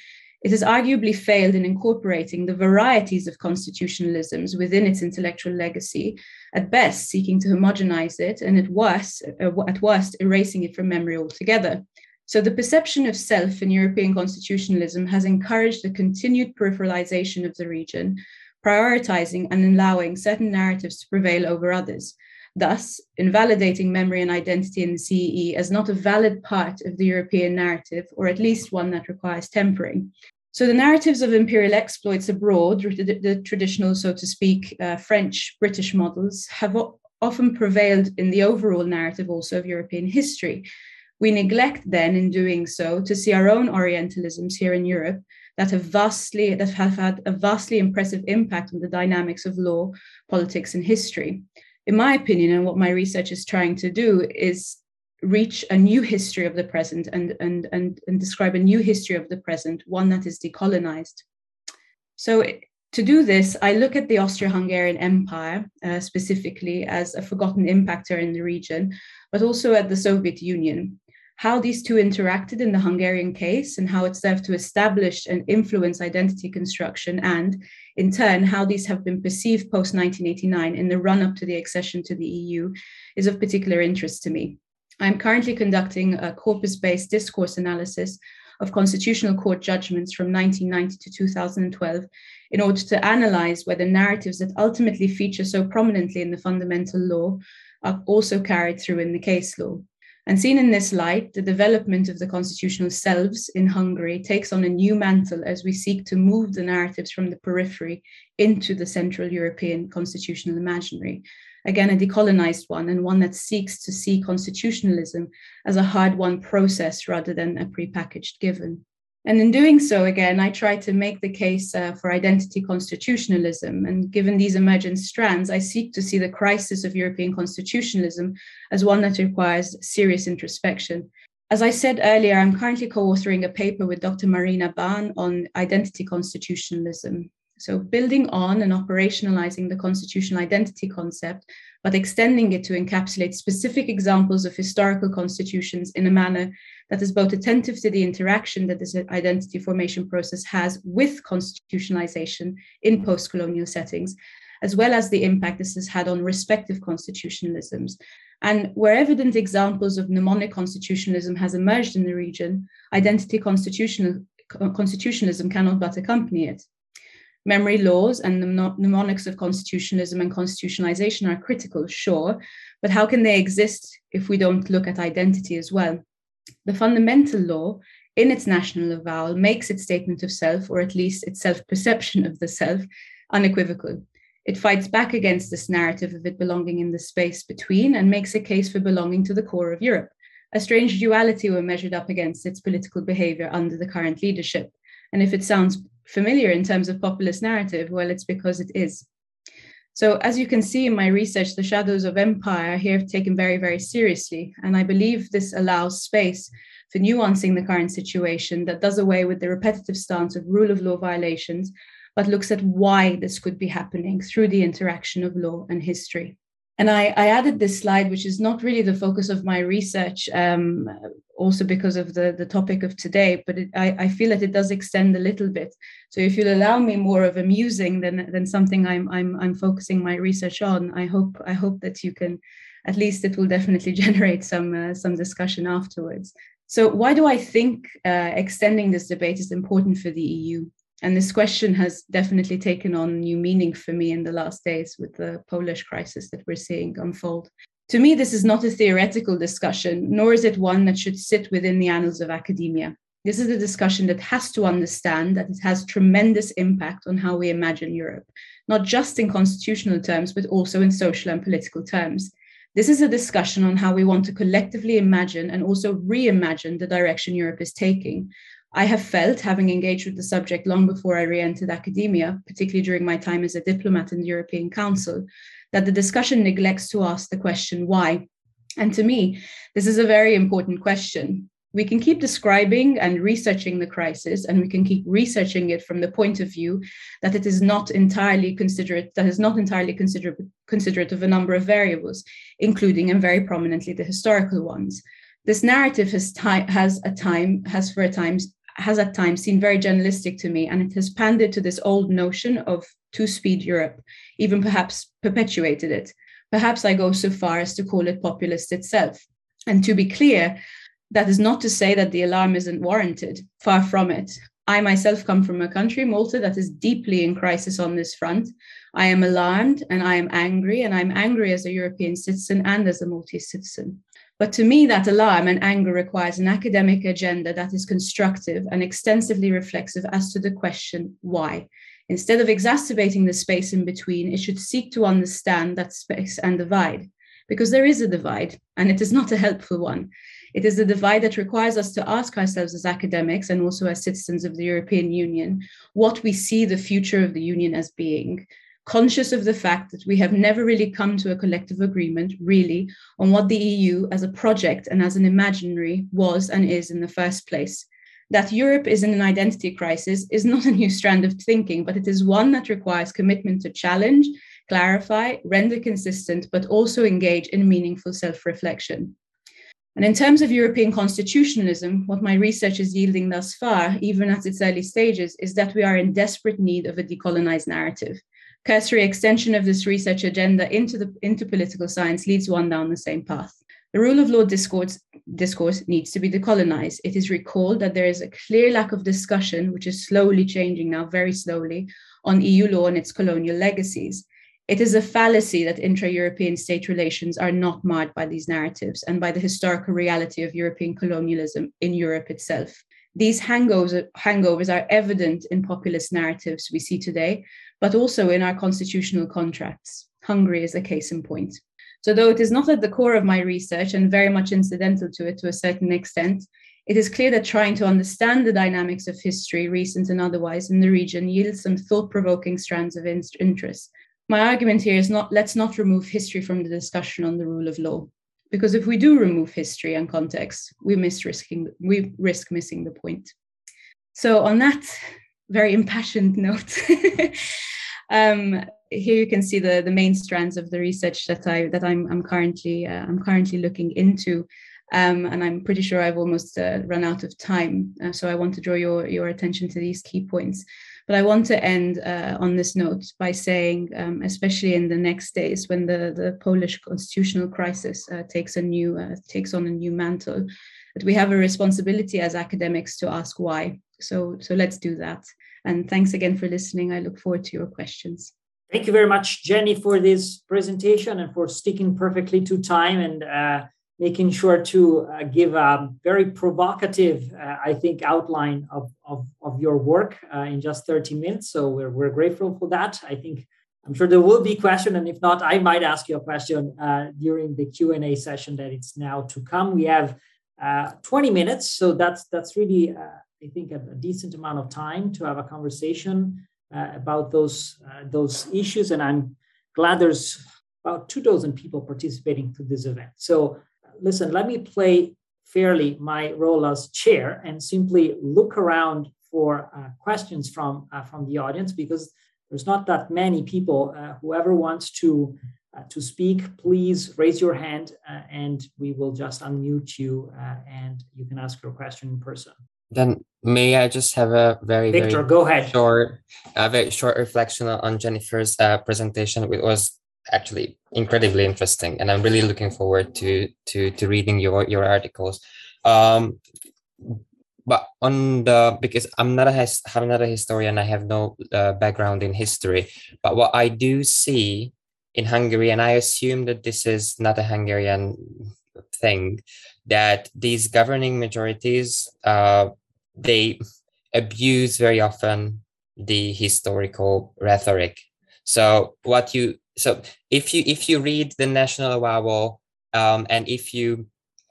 It has arguably failed in incorporating the varieties of constitutionalisms within its intellectual legacy, at best seeking to homogenize it, and at worst, uh, at worst erasing it from memory altogether. So the perception of self in European constitutionalism has encouraged the continued peripheralization of the region, prioritizing and allowing certain narratives to prevail over others, thus invalidating memory and identity in the CEE as not a valid part of the European narrative, or at least one that requires tempering. So the narratives of imperial exploits abroad, the, the traditional, so to speak, uh, French British models, have o- often prevailed in the overall narrative also of European history. We neglect then, in doing so, to see our own Orientalisms here in Europe that have vastly that have had a vastly impressive impact on the dynamics of law, politics, and history. In my opinion, and what my research is trying to do is reach a new history of the present and, and, and, and describe a new history of the present, one that is decolonized. So, to do this, I look at the Austro Hungarian Empire uh, specifically as a forgotten impactor in the region, but also at the Soviet Union. How these two interacted in the Hungarian case and how it served to establish and influence identity construction, and in turn, how these have been perceived post 1989 in the run up to the accession to the EU is of particular interest to me. I'm currently conducting a corpus based discourse analysis of Constitutional Court judgments from 1990 to 2012 in order to analyze whether narratives that ultimately feature so prominently in the fundamental law are also carried through in the case law. And seen in this light, the development of the constitutional selves in Hungary takes on a new mantle as we seek to move the narratives from the periphery into the Central European constitutional imaginary again, a decolonized one and one that seeks to see constitutionalism as a hard won process rather than a prepackaged given. And in doing so, again, I try to make the case uh, for identity constitutionalism. And given these emergent strands, I seek to see the crisis of European constitutionalism as one that requires serious introspection. As I said earlier, I'm currently co authoring a paper with Dr. Marina Bahn on identity constitutionalism. So, building on and operationalizing the constitutional identity concept, but extending it to encapsulate specific examples of historical constitutions in a manner that is both attentive to the interaction that this identity formation process has with constitutionalization in post colonial settings, as well as the impact this has had on respective constitutionalisms. And where evident examples of mnemonic constitutionalism has emerged in the region, identity constitutional, constitutionalism cannot but accompany it. Memory laws and the mnemonics of constitutionalism and constitutionalization are critical, sure, but how can they exist if we don't look at identity as well? The fundamental law, in its national avowal, makes its statement of self, or at least its self perception of the self, unequivocal. It fights back against this narrative of it belonging in the space between and makes a case for belonging to the core of Europe, a strange duality when measured up against its political behavior under the current leadership. And if it sounds familiar in terms of populist narrative? Well, it's because it is. So, as you can see in my research, the shadows of empire here have taken very, very seriously. And I believe this allows space for nuancing the current situation that does away with the repetitive stance of rule of law violations, but looks at why this could be happening through the interaction of law and history. And I, I added this slide, which is not really the focus of my research, um, also because of the, the topic of today, but it, I, I feel that it does extend a little bit. So if you'll allow me more of amusing than, than something I'm, I'm, I'm focusing my research on, I hope, I hope that you can, at least it will definitely generate some, uh, some discussion afterwards. So why do I think uh, extending this debate is important for the EU? And this question has definitely taken on new meaning for me in the last days with the Polish crisis that we're seeing unfold. To me, this is not a theoretical discussion, nor is it one that should sit within the annals of academia. This is a discussion that has to understand that it has tremendous impact on how we imagine Europe, not just in constitutional terms, but also in social and political terms. This is a discussion on how we want to collectively imagine and also reimagine the direction Europe is taking, I have felt, having engaged with the subject long before I re entered academia, particularly during my time as a diplomat in the European Council, that the discussion neglects to ask the question why. And to me, this is a very important question. We can keep describing and researching the crisis, and we can keep researching it from the point of view that it is not entirely considerate, that is not entirely considerate, considerate of a number of variables, including and very prominently the historical ones. This narrative has, ti- has a time has for a time has at times seemed very journalistic to me, and it has pandered to this old notion of two speed Europe, even perhaps perpetuated it. Perhaps I go so far as to call it populist itself. And to be clear, that is not to say that the alarm isn't warranted, far from it. I myself come from a country, Malta, that is deeply in crisis on this front. I am alarmed and I am angry, and I'm angry as a European citizen and as a Maltese citizen. But to me, that alarm and anger requires an academic agenda that is constructive and extensively reflexive as to the question why. Instead of exacerbating the space in between, it should seek to understand that space and divide, because there is a divide, and it is not a helpful one. It is a divide that requires us to ask ourselves as academics and also as citizens of the European Union what we see the future of the Union as being, conscious of the fact that we have never really come to a collective agreement, really, on what the EU as a project and as an imaginary was and is in the first place. That Europe is in an identity crisis is not a new strand of thinking, but it is one that requires commitment to challenge, clarify, render consistent, but also engage in meaningful self reflection. And in terms of European constitutionalism, what my research is yielding thus far, even at its early stages, is that we are in desperate need of a decolonized narrative cursory extension of this research agenda into, the, into political science leads one down the same path. The rule of law discourse, discourse needs to be decolonized. It is recalled that there is a clear lack of discussion, which is slowly changing now, very slowly, on EU law and its colonial legacies. It is a fallacy that intra European state relations are not marred by these narratives and by the historical reality of European colonialism in Europe itself. These hangovers, hangovers are evident in populist narratives we see today, but also in our constitutional contracts. Hungary is a case in point. So, though it is not at the core of my research and very much incidental to it to a certain extent, it is clear that trying to understand the dynamics of history, recent and otherwise, in the region yields some thought provoking strands of interest. My argument here is not let's not remove history from the discussion on the rule of law. Because if we do remove history and context, we, miss risking, we risk missing the point. So, on that very impassioned note, um, here you can see the, the main strands of the research that I that I'm, I'm currently uh, I'm currently looking into, um, and I'm pretty sure I've almost uh, run out of time. Uh, so I want to draw your your attention to these key points. But I want to end uh, on this note by saying, um, especially in the next days when the the Polish constitutional crisis uh, takes a new uh, takes on a new mantle, that we have a responsibility as academics to ask why. So so let's do that. And thanks again for listening. I look forward to your questions. Thank you very much, Jenny, for this presentation and for sticking perfectly to time and uh, making sure to uh, give a very provocative, uh, I think, outline of, of, of your work uh, in just 30 minutes. So we're, we're grateful for that. I think I'm sure there will be question, and if not, I might ask you a question uh, during the Q&A session that it's now to come. We have uh, 20 minutes, so that's that's really I think, a, a decent amount of time to have a conversation uh, about those uh, those issues. And I'm glad there's about two dozen people participating to this event. So, listen, let me play fairly my role as chair and simply look around for uh, questions from uh, from the audience because there's not that many people. Uh, whoever wants to uh, to speak, please raise your hand and we will just unmute you and you can ask your question in person. Then may I just have a very Victor, very go ahead. Short, a very short reflection on Jennifer's uh, presentation. It was actually incredibly interesting, and I'm really looking forward to to to reading your your articles. Um, but on the because I'm not a I'm not a historian, I have no uh, background in history. But what I do see in Hungary, and I assume that this is not a Hungarian thing, that these governing majorities uh, they abuse very often the historical rhetoric. So what you so if you if you read the national avowal um, and if you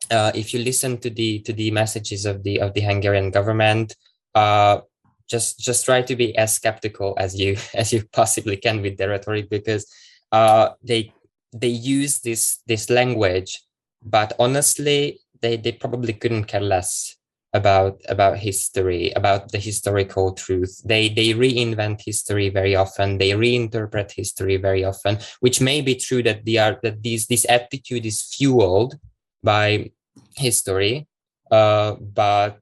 uh, if you listen to the to the messages of the of the Hungarian government, uh, just just try to be as skeptical as you as you possibly can with the rhetoric because uh, they they use this this language, but honestly, they they probably couldn't care less about about history about the historical truth. They they reinvent history very often. They reinterpret history very often which may be true that they are that these this attitude is fueled by history uh, but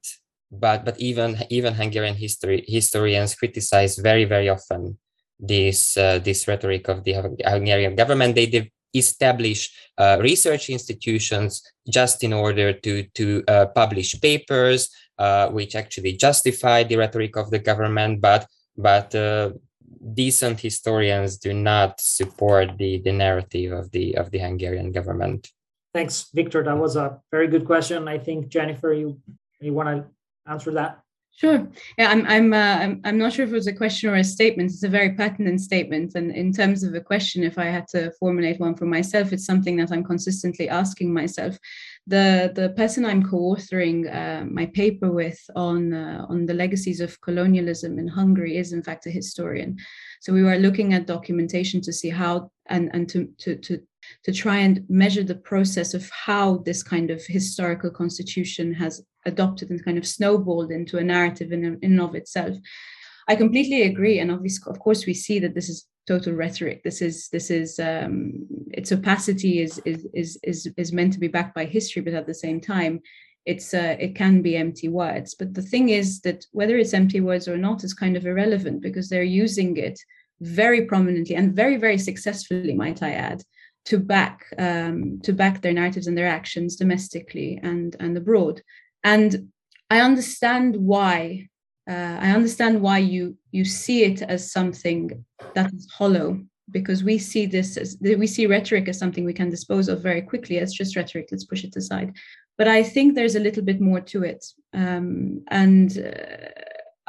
but but even even hungarian history historians criticize very very often this uh, this rhetoric of the hungarian government. They establish uh, research institutions just in order to, to uh, publish papers uh, which actually justify the rhetoric of the government, but, but uh, decent historians do not support the, the narrative of the, of the Hungarian government. Thanks, Victor. That was a very good question. I think, Jennifer, you, you want to answer that? Sure. Yeah, I'm. I'm. Uh, I'm. I'm not sure if it was a question or a statement. It's a very pertinent statement, and in terms of a question, if I had to formulate one for myself, it's something that I'm consistently asking myself. The the person I'm co-authoring uh, my paper with on uh, on the legacies of colonialism in Hungary is in fact a historian. So we were looking at documentation to see how and and to to to to try and measure the process of how this kind of historical constitution has adopted and kind of snowballed into a narrative in, in and of itself. I completely agree, and obviously, of course, we see that this is total rhetoric. This is this is um, its opacity is, is is is is meant to be backed by history, but at the same time, it's uh, it can be empty words. But the thing is that whether it's empty words or not is kind of irrelevant because they're using it very prominently and very very successfully, might I add, to back um, to back their narratives and their actions domestically and and abroad. And i understand why uh, i understand why you you see it as something that is hollow because we see this as we see rhetoric as something we can dispose of very quickly. It's just rhetoric. Let's push it aside. But i think there's a little bit more to it. Um, and uh,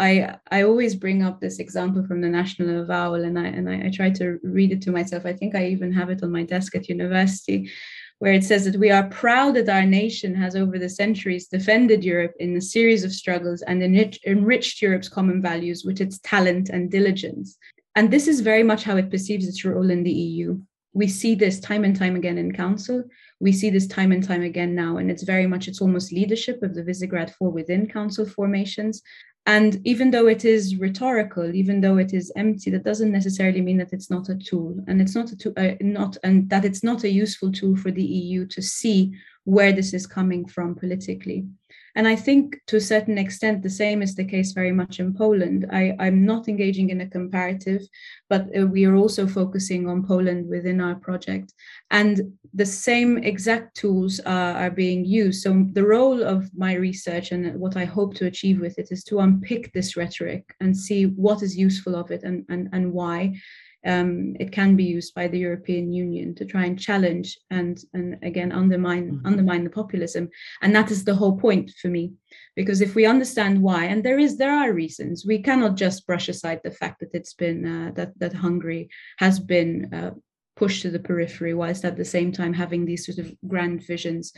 I I always bring up this example from the national avowal, and I and I, I, try to read it to myself. I think I even have it on my desk at university, where it says that we are proud that our nation has over the centuries defended Europe in a series of struggles and enriched, enriched Europe's common values with its talent and diligence. And this is very much how it perceives its role in the EU. We see this time and time again in Council. We see this time and time again now, and it's very much, it's almost leadership of the Visegrad Four within Council formations. And even though it is rhetorical, even though it is empty, that doesn't necessarily mean that it's not a tool, and it's not a tool, uh, not and that it's not a useful tool for the EU to see where this is coming from politically. And I think to a certain extent, the same is the case very much in Poland. I, I'm not engaging in a comparative, but uh, we are also focusing on Poland within our project. And the same exact tools uh, are being used. So the role of my research and what I hope to achieve with it is to unpick this rhetoric and see what is useful of it and, and, and why um, it can be used by the European Union to try and challenge and and again undermine mm-hmm. undermine the populism. And that is the whole point for me, because if we understand why, and there is there are reasons, we cannot just brush aside the fact that it's been uh, that that Hungary has been. Uh, pushed to the periphery whilst at the same time having these sort of grand visions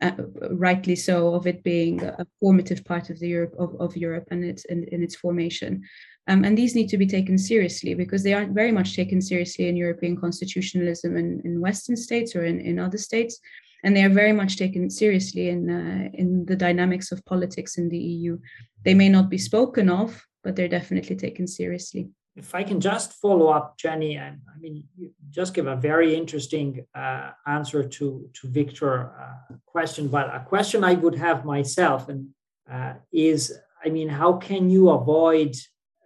uh, rightly so, of it being a formative part of the Europe of, of Europe and its in, in its formation. Um, and these need to be taken seriously because they aren't very much taken seriously in European constitutionalism in, in Western states or in, in other states. And they are very much taken seriously in, uh, in the dynamics of politics in the EU. They may not be spoken of, but they're definitely taken seriously. If I can just follow up, Jenny, and I mean, you just give a very interesting uh, answer to to Victor' uh, question, but a question I would have myself and uh, is, I mean, how can you avoid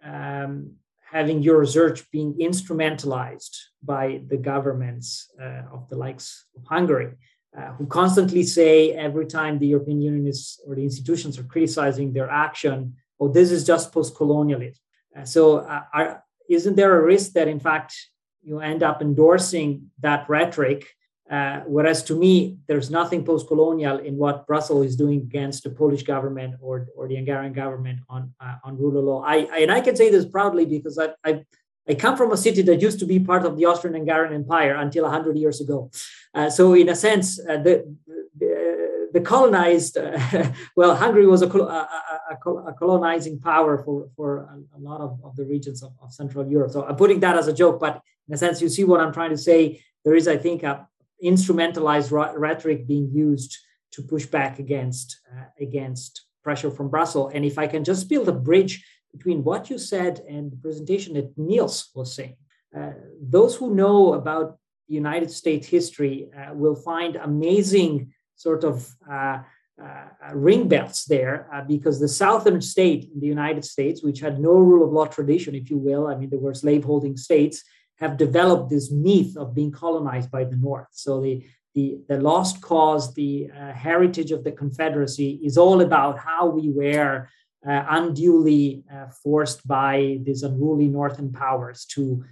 um, having your research being instrumentalized by the governments uh, of the likes of Hungary, uh, who constantly say every time the European Union is or the institutions are criticizing their action, oh, this is just post-colonialism. Uh, so, uh, are, isn't there a risk that, in fact, you end up endorsing that rhetoric uh, whereas to me, there's nothing post-colonial in what Brussels is doing against the Polish government or, or the Hungarian government on uh, on rule of law. I, I, and I can say this proudly because I, I, I come from a city that used to be part of the Austrian-Hungarian Empire until 100 years ago. Uh, so in a sense, uh, the, the the colonized, uh, well, Hungary was a, a, a, a, colonizing power for, for a, lot of, of the regions of, of, Central Europe. So I'm putting that as a joke, but in a sense, you see what I'm trying to say. There is, I think, a instrumentalized rhetoric being used to push back against uh, against pressure from Brussels. And if I can just build a bridge between what you said and the presentation that Niels was saying, uh, those who know about United States history uh, will find amazing sort of uh, uh, ring belts there uh, because the southern state in the United States, which had no rule of law tradition, if you will, I mean, there were slaveholding states, have developed this myth of being colonized by the North. So the the, the lost cause, the uh, heritage of the Confederacy is all about how we were uh, unduly uh, forced by these unruly Northern powers to,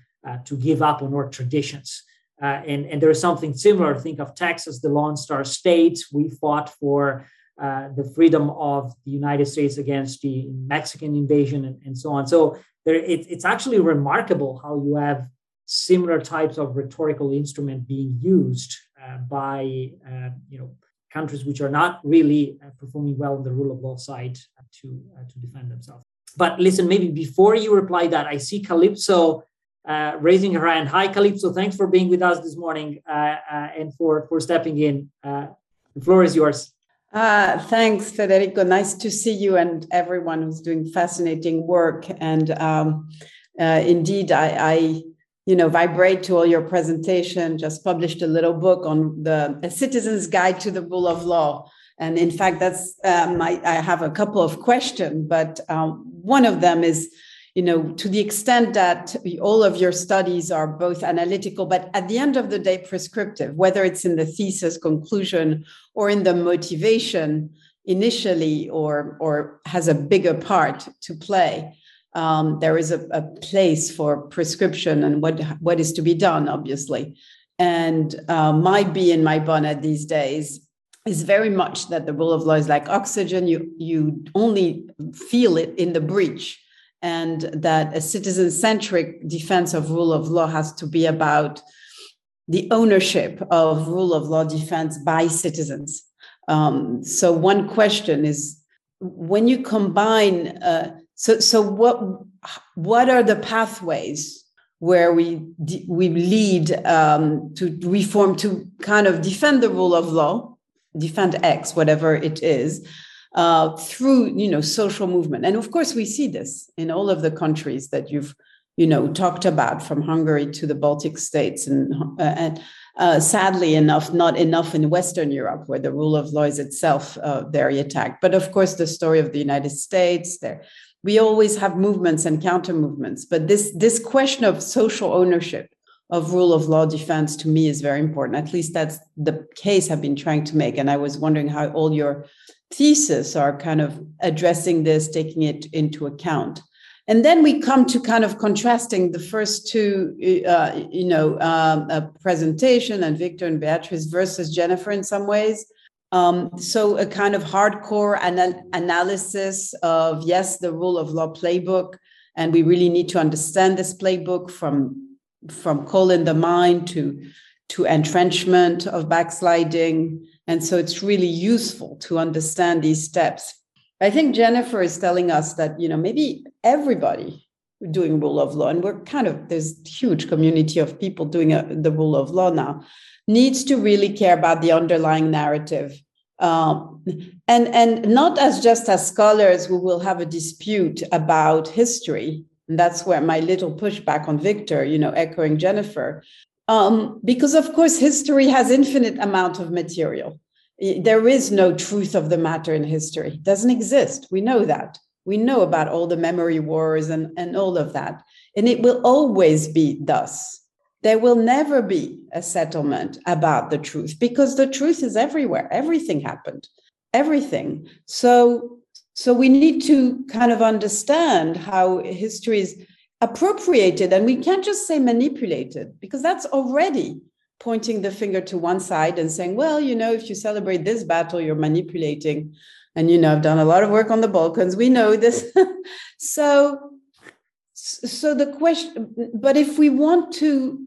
to give up on our traditions. Uh, and, and there is something similar. Think of Texas, the Lone Star State. We fought for uh, the freedom of the United States against the Mexican invasion and, and so on. So there, it, it's actually remarkable how you have similar types of rhetorical instrument being used uh, by uh, you know countries which are not really uh, performing well on the rule of law side to to defend themselves. But listen, maybe before you reply that, I see Kalypso uh, raising her hand. Hi, Kalypso. Thanks for being with us this morning uh, uh, and for, for stepping in. Uh, the floor is yours. Uh, thanks, Federico. Nice to see you and everyone who's doing fascinating work. And um, uh, indeed, I, I, you know, vibrate to all your presentation. Just published a little book on the a Citizen's Guide to the Rule of Law. And in fact, that's um, I, I have a couple of questions, but um, one of them is you know, to the extent that all of your studies are both analytical, but at the end of the day, prescriptive, whether it's in the thesis conclusion or in the motivation initially or, or has a bigger part to play. Um, there is a, a, place for prescription and what, what is to be done, obviously. And uh, my bee in my bonnet these days is very much that the rule of law is like oxygen. You, you only feel it in the breach and that a citizen centric defense of rule of law has to be about the ownership of rule of law defense by citizens. Um, so, one question is when you combine, uh, so, so what, what are the pathways where we, we lead um, to reform to kind of defend the rule of law, defend X, whatever it is, uh, through you know social movement? And of course we see this in all of the countries that you've you know talked about from hungary to the baltic states and, uh, and uh, sadly enough not enough in western europe where the rule of law is itself uh, very attacked. But of course the story of the united states there we always have movements and counter movements but this this question of social ownership of rule of law defense to me is very important at least that's the case i've been trying to make and i was wondering how all your thesis are kind of addressing this, taking it into account. And then we come to kind of contrasting the first two, uh, you know, um, a presentation and Victor and Beatrice versus Jennifer in some ways. Um, so a kind of hardcore anal- analysis of yes, the rule of law playbook, and we really need to understand this playbook from from coal in the mine to to entrenchment of backsliding and so it's really useful to understand these steps. I think Jennifer is telling us that, you know, maybe everybody doing rule of law, and we're kind of, there's huge community of people doing a, the rule of law now, needs to really care about the underlying narrative. Um, and, and not as just as scholars who will have a dispute about history. And that's where my little pushback on Victor, you know, echoing Jennifer, um, because of course history has infinite amount of material. There is no truth of the matter in history. It doesn't exist. We know that. We know about all the memory wars and, and all of that. And it will always be thus there will never be a settlement about the truth because the truth is everywhere. Everything happened. Everything. So so we need to kind of understand how history is appropriated and we can't just say manipulated because that's already pointing the finger to one side and saying well you know if you celebrate this battle you're manipulating and you know i've done a lot of work on the balkans. We know this. So so the question but if we want to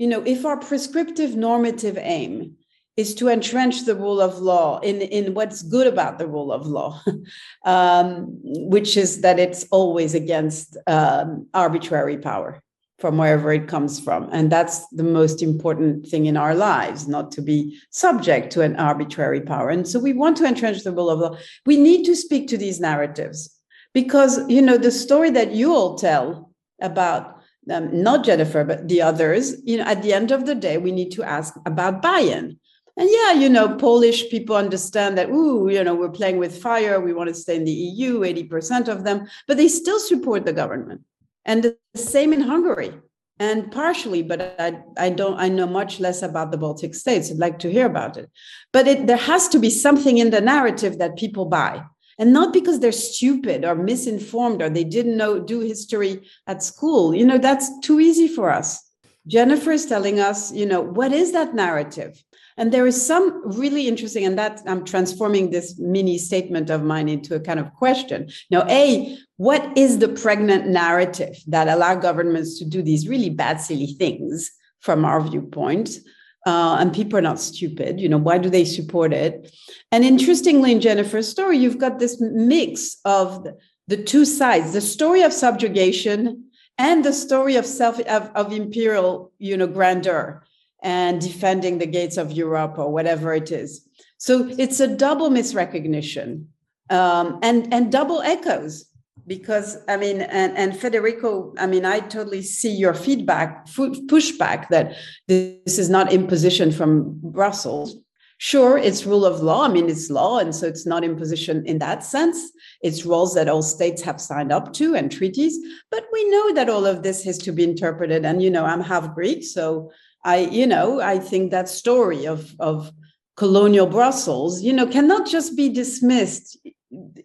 you know if our prescriptive normative aim is to entrench the rule of law in, in what's good about the rule of law, um, which is that it's always against um, arbitrary power from wherever it comes from. And that's the most important thing in our lives, not to be subject to an arbitrary power. And so we want to entrench the rule of law. We need to speak to these narratives because, you know, the story that you all tell about um, not Jennifer, but the others, you know, at the end of the day, we need to ask about buy-in. And yeah, you know, Polish people understand that, ooh, you know, we're playing with fire. We want to stay in the EU, 80% of them, but they still support the government. And the same in Hungary. And partially, but I, I don't I know much less about the Baltic states. I'd like to hear about it. But it, there has to be something in the narrative that people buy. And not because they're stupid or misinformed or they didn't know do history at school. You know, that's too easy for us. Jennifer is telling us, you know, what is that narrative? And there is some really interesting, and that I'm transforming this mini statement of mine into a kind of question. Now, A, what is the pregnant narrative that allow governments to do these really bad, silly things from our viewpoint? Uh, and people are not stupid. You know, why do they support it? And interestingly, in Jennifer's story, you've got this mix of the, two sides: the story of subjugation and the story of self of, of imperial, you know, grandeur and defending the gates of Europe or whatever it is. So it's a double misrecognition um, and and double echoes because I mean and and Federico, I mean I totally see your feedback pushback that this is not imposition from Brussels. Sure, it's rule of law. I mean, it's law, and so it's not imposition in that sense. It's rules that all states have signed up to and treaties. But we know that all of this has to be interpreted. And you know, I'm half Greek, so I, you know, I think that story of of colonial Brussels, you know, cannot just be dismissed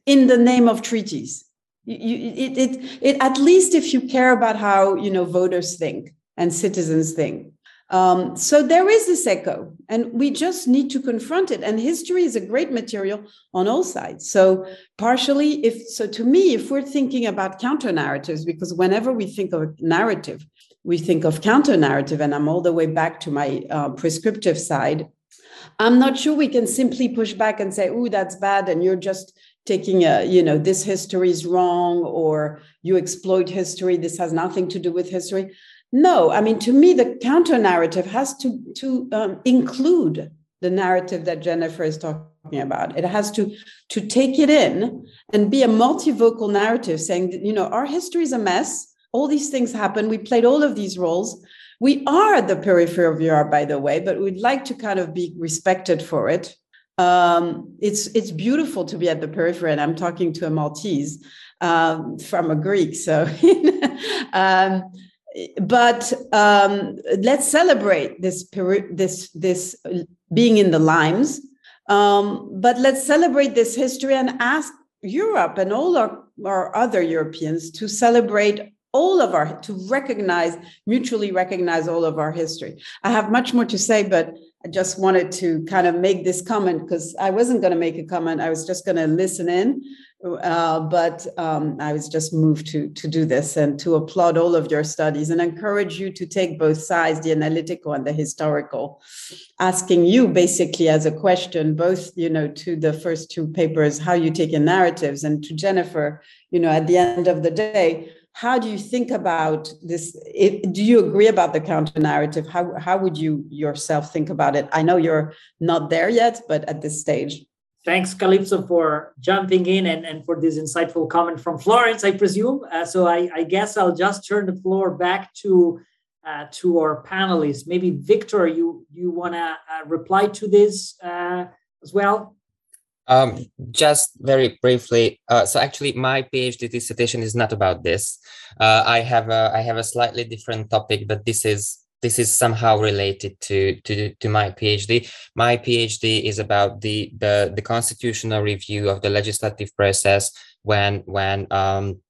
in the name of treaties. You, it, it, it, at least if you care about how you know voters think and citizens think. Um, so there is this echo, and we just need to confront it. And history is a great material on all sides. So partially, if so, to me, if we're thinking about counter narratives, because whenever we think of a narrative, we think of counter narrative, and I'm all the way back to my uh, prescriptive side. I'm not sure we can simply push back and say, "Oh, that's bad," and you're just taking a, you know, this history is wrong, or you exploit history. This has nothing to do with history. No, I mean, to me, the counter narrative has to to um, include the narrative that Jennifer is talking about. It has to to take it in and be a multivocal narrative, saying that you know our history is a mess all these things happen. We played all of these roles. We are at the periphery of Europe, by the way, but we'd like to kind of be respected for it. Um, it's it's beautiful to be at the periphery, and I'm talking to a Maltese um, from a Greek, so. um, but um, let's celebrate this this this being in the limes. Um, but let's celebrate this history and ask Europe and all our, our other Europeans to celebrate all of our to recognize mutually recognize all of our history i have much more to say but i just wanted to kind of make this comment because i wasn't going to make a comment i was just going to listen in uh, but um, i was just moved to to do this and to applaud all of your studies and encourage you to take both sides the analytical and the historical asking you basically as a question both you know to the first two papers how you take in narratives and to jennifer you know at the end of the day how do you think about this? If, do you agree about the counter narrative how, how would you yourself think about it? I know you're not there yet but at this stage. Thanks kalypso for jumping in and, and for this insightful comment from florence i presume. Uh, so I, I, guess i'll just turn the floor back to uh, to our panelists. Maybe victor you you want to uh, reply to this uh, as well um, just very briefly. Uh, so actually, my PhD dissertation is not about this. Uh, I have a I have a slightly different topic, but this is this is somehow related to to to my PhD. My PhD is about the the the constitutional review of the legislative process when when um,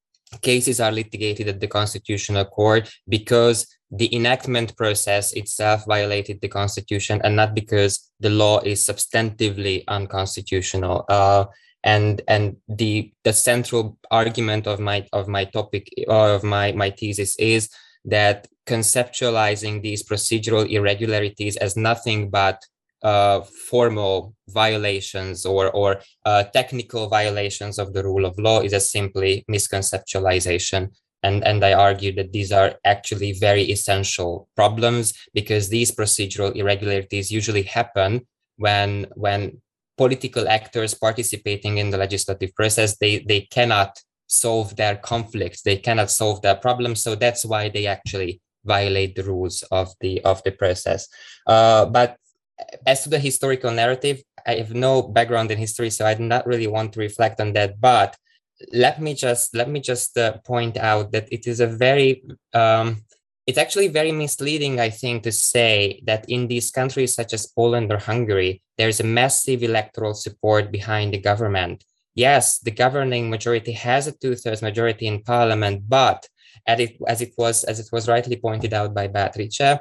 cases are litigated at the constitutional court because the enactment process itself violated the constitution and not because the law is substantively unconstitutional uh, and and the the central argument of my of my topic or of my my thesis is that conceptualizing these procedural irregularities as nothing but uh, formal violations or, or uh, technical violations of the rule of law is a simply misconceptualization. And, and I argue that these are actually very essential problems because these procedural irregularities usually happen when, when political actors participating in the legislative process, they, they cannot solve their conflicts, they cannot solve their problems. So that's why they actually violate the rules of the of the process. Uh, but as to the historical narrative, I have no background in history, so I do not really want to reflect on that. But let me just let me just uh, point out that it is a very um, it's actually very misleading, I think, to say that in these countries such as Poland or Hungary, there's a massive electoral support behind the government. Yes, the governing majority has a two-thirds majority in parliament, but as it, as it was as it was rightly pointed out by Beatrice,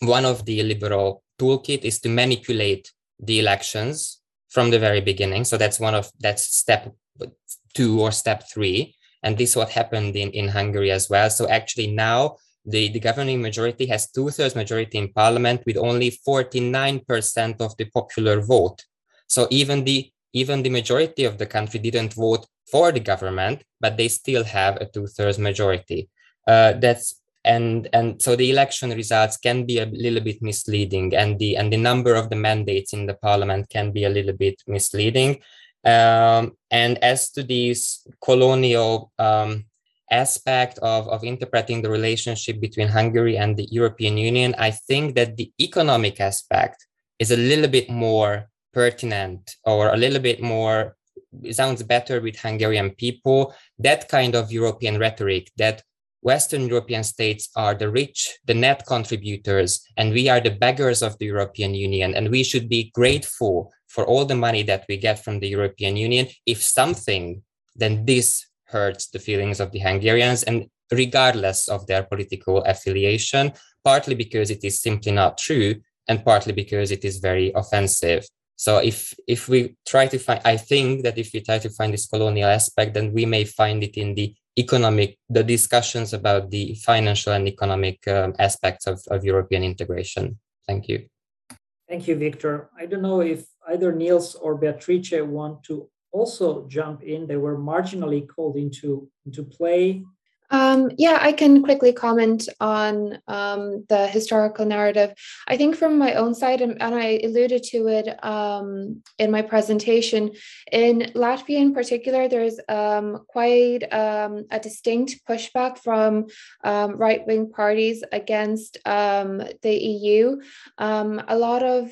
one of the liberal toolkit is to manipulate the elections from the very beginning. So that's one of that's step two or step three. And this is what happened in, in Hungary as well. So actually now the, the governing majority has two-thirds majority in parliament with only 49% of the popular vote. So even the even the majority of the country didn't vote for the government, but they still have a two-thirds majority. Uh, that's and and so the election results can be a little bit misleading and the and the number of the mandates in the parliament can be a little bit misleading um, and as to this colonial um, aspect of, of interpreting the relationship between hungary and the european union i think that the economic aspect is a little bit more pertinent or a little bit more sounds better with hungarian people that kind of european rhetoric that Western European states are the rich, the net contributors, and we are the beggars of the European Union. And we should be grateful for all the money that we get from the European Union. If something, then this hurts the feelings of the Hungarians, and regardless of their political affiliation, partly because it is simply not true, and partly because it is very offensive. So if if we try to find, I think that if we try to find this colonial aspect, then we may find it in the economic, the discussions about the financial and economic um, aspects of, of European integration. Thank you. Thank you, Victor. I don't know if either Niels or Beatrice want to also jump in. They were marginally called into, into play um, yeah, I can quickly comment on um, the historical narrative. I think from my own side, and, and I alluded to it um, in my presentation, in Latvia in particular, there's um, quite um, a distinct pushback from um, right wing parties against the EU. a lot of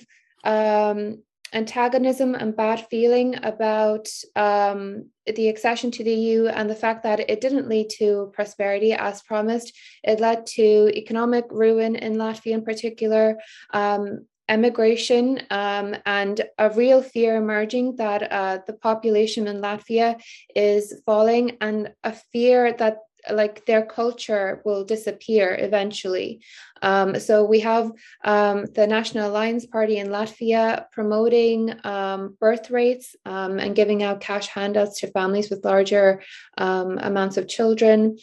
antagonism and bad feeling about um, the accession to the EU and the fact that it didn't lead to prosperity as promised. It led to economic ruin in Latvia, in particular. Um, emigration um, and a real fear emerging that uh, the population in Latvia is falling, and a fear that like their culture will disappear eventually. Um, so we have um, the National Alliance Party in Latvia promoting um, birth rates um, and giving out cash handouts to families with larger um, amounts of children.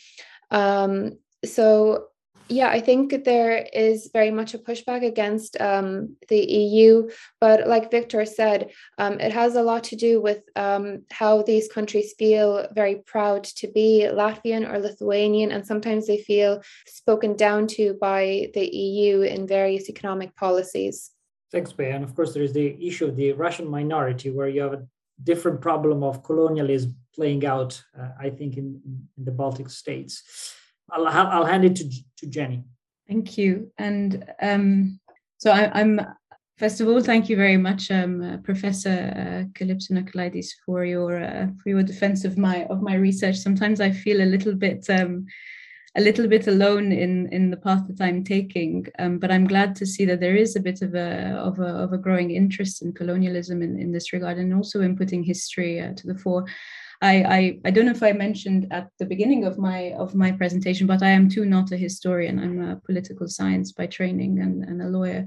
Um, so yeah, I think there is very much a pushback against um, the EU. But like Victor said, um, it has a lot to do with um, how these countries feel very proud to be Latvian or Lithuanian. And sometimes they feel spoken down to by the EU in various economic policies. Thanks, Bea. And of course, there is the issue of the Russian minority, where you have a different problem of colonialism playing out, uh, I think, in, in the Baltic states. I'll, I'll hand it to, to Jenny. Thank you. And um, so I, am first of all, thank you very much, um, uh, Professor uh, Nicolaïdis, for your uh, for your defense of my of my research. Sometimes I feel a little bit um, a little bit alone in in the path that I'm taking, um, but I'm glad to see that there is a bit of a of a, of a growing interest in colonialism in, in this regard, and also in putting history uh, to the fore. I, I, I don't know if I mentioned at the beginning of my of my presentation, but I am too not a historian. I'm a political science by training and, and a lawyer.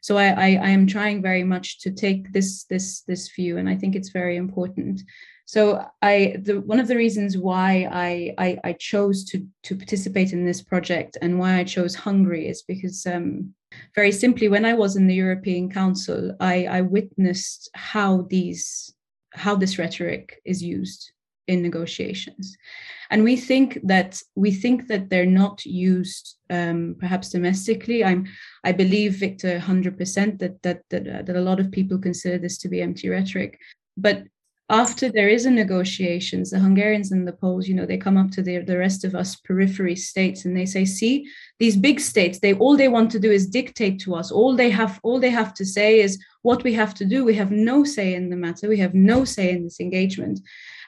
So I, I, I am trying very much to take this this this view, and I think it's very important. So I the one of the reasons why I, I, I chose to to participate in this project and why I chose Hungary is because um, very simply, when I was in the European Council, I, I witnessed how these how this rhetoric is used in negotiations. And we think that we think that they're not used um, perhaps domestically. I'm i believe victor 100% that that that, uh, that a lot of people consider this to be empty rhetoric. But after there is a negotiations the hungarians and the poles you know they come up to the, the rest of us periphery states and they say see these big states they all they want to do is dictate to us. All they have all they have to say is what we have to do. We have no say in the matter. We have no say in this engagement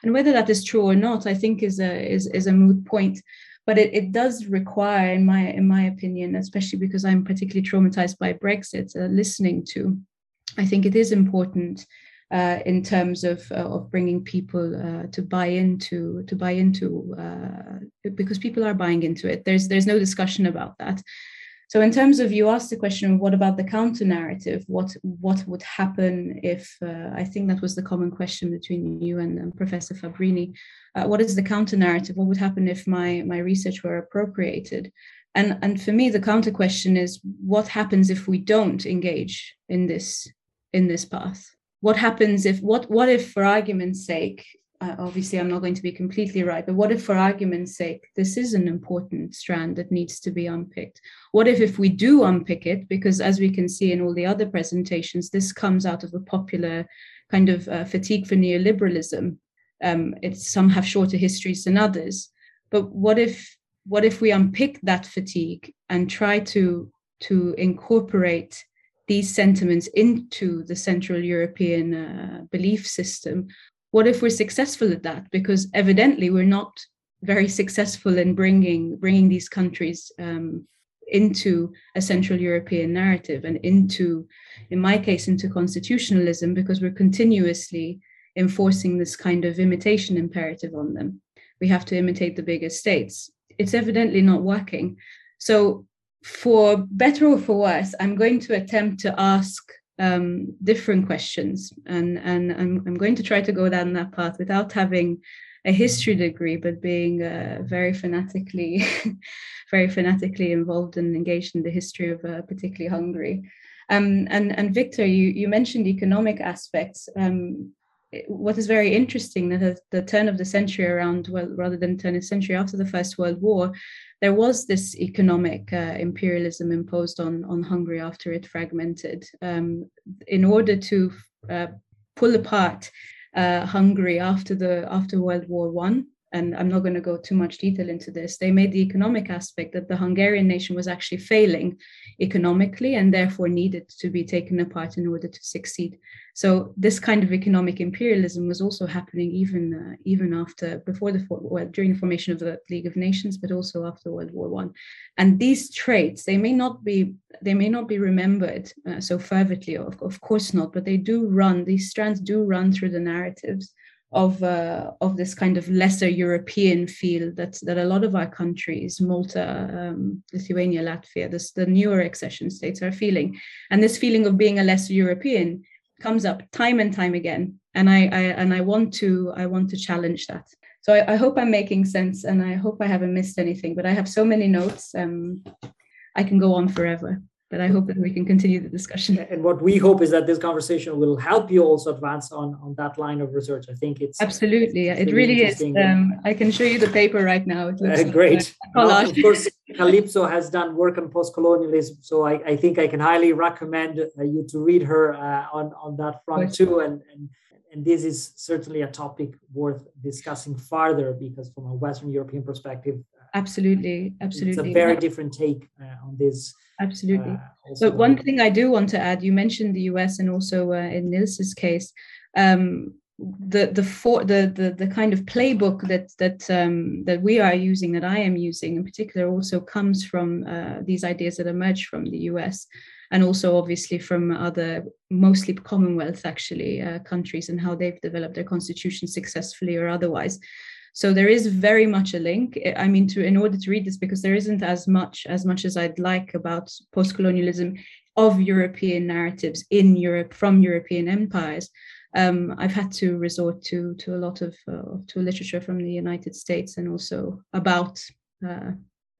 and whether that is true or not i think is a is, is a moot point but it, it does require in my in my opinion especially because i'm particularly traumatized by brexit uh, listening to i think it is important uh, in terms of uh, of bringing people uh, to buy into to buy into uh, because people are buying into it. There's there's no discussion about that. So in terms of you asked the question, what about the counter narrative? What what would happen if uh, I think that was the common question between you and um, Professor Fabbrini. Uh, what is the counter narrative? What would happen if my my research were appropriated? And and for me, the counter question is what happens if we don't engage in this in this path? what happens if what what if for argument's sake uh, obviously i'm not going to be completely right but what if for argument's sake this is an important strand that needs to be unpicked? What if if we do unpick it because as we can see in all the other presentations this comes out of a popular kind of uh, fatigue for neoliberalism. Um, it's some have shorter histories than others. But what if what if we unpick that fatigue and try to to incorporate these sentiments into the Central European uh, belief system. What if we're successful at that? Because evidently we're not very successful in bringing bringing these countries um, into a Central European narrative and into, in my case, into constitutionalism because we're continuously enforcing this kind of imitation imperative on them. We have to imitate the bigger states. It's evidently not working. So for better or for worse, I'm going to attempt to ask um, different questions, and and I'm I'm going to try to go down that path without having a history degree, but being uh, very fanatically, very fanatically involved and engaged in the history of uh, particularly Hungary. Um, and and Victor, you you mentioned economic aspects. Um, what is very interesting that at the turn of the century around well rather than turn of the century after the first world war there was this economic uh, imperialism imposed on, on Hungary after it fragmented. Um, in order to uh, pull apart uh, Hungary after the after World War One and I'm not going to go too much detail into this, they made the economic aspect that the Hungarian nation was actually failing economically and therefore needed to be taken apart in order to succeed. So this kind of economic imperialism was also happening even uh, even after before the well during the formation of the League of Nations, but also after World War One. And these traits they may not be they may not be remembered uh, so fervently, of, of course not, but they do run. These strands do run through the narratives of uh, of this kind of lesser European feel that that a lot of our countries, Malta, um, Lithuania, Latvia, this, the newer accession states are feeling, and this feeling of being a lesser European comes up time and time again, and I, I and I want to I want to challenge that. So I, I, hope I'm making sense, and I hope I haven't missed anything. But I have so many notes, um, I can go on forever but I hope that we can continue the discussion. And what we hope is that this conversation will help you also advance on, on that line of research. I think it's absolutely, it's, it's it really is. Um, I can show you the paper right now. It looks uh, great. Like of course, Kalypso has done work on post-colonialism, so I, I think I can highly recommend uh, you to read her uh, on on that front too. And, and and this is certainly a topic worth discussing further because from a Western European perspective, absolutely, absolutely, it's a very different take uh, on this Absolutely. Uh, but one thing I do want to add, you mentioned the US and also uh, in Niels's case, um, the the for the, the the kind of playbook that that um, that we are using, that I am using in particular, also comes from uh, these ideas that emerge from the US, and also obviously from other mostly Commonwealth actually uh, countries and how they've developed their constitution successfully or otherwise. So there is very much a link. I mean, to in order to read this, because there isn't as much as much as I'd like about post-colonialism of European narratives in Europe from European empires. Um, I've had to resort to to a lot of uh, to literature from the United States and also about uh,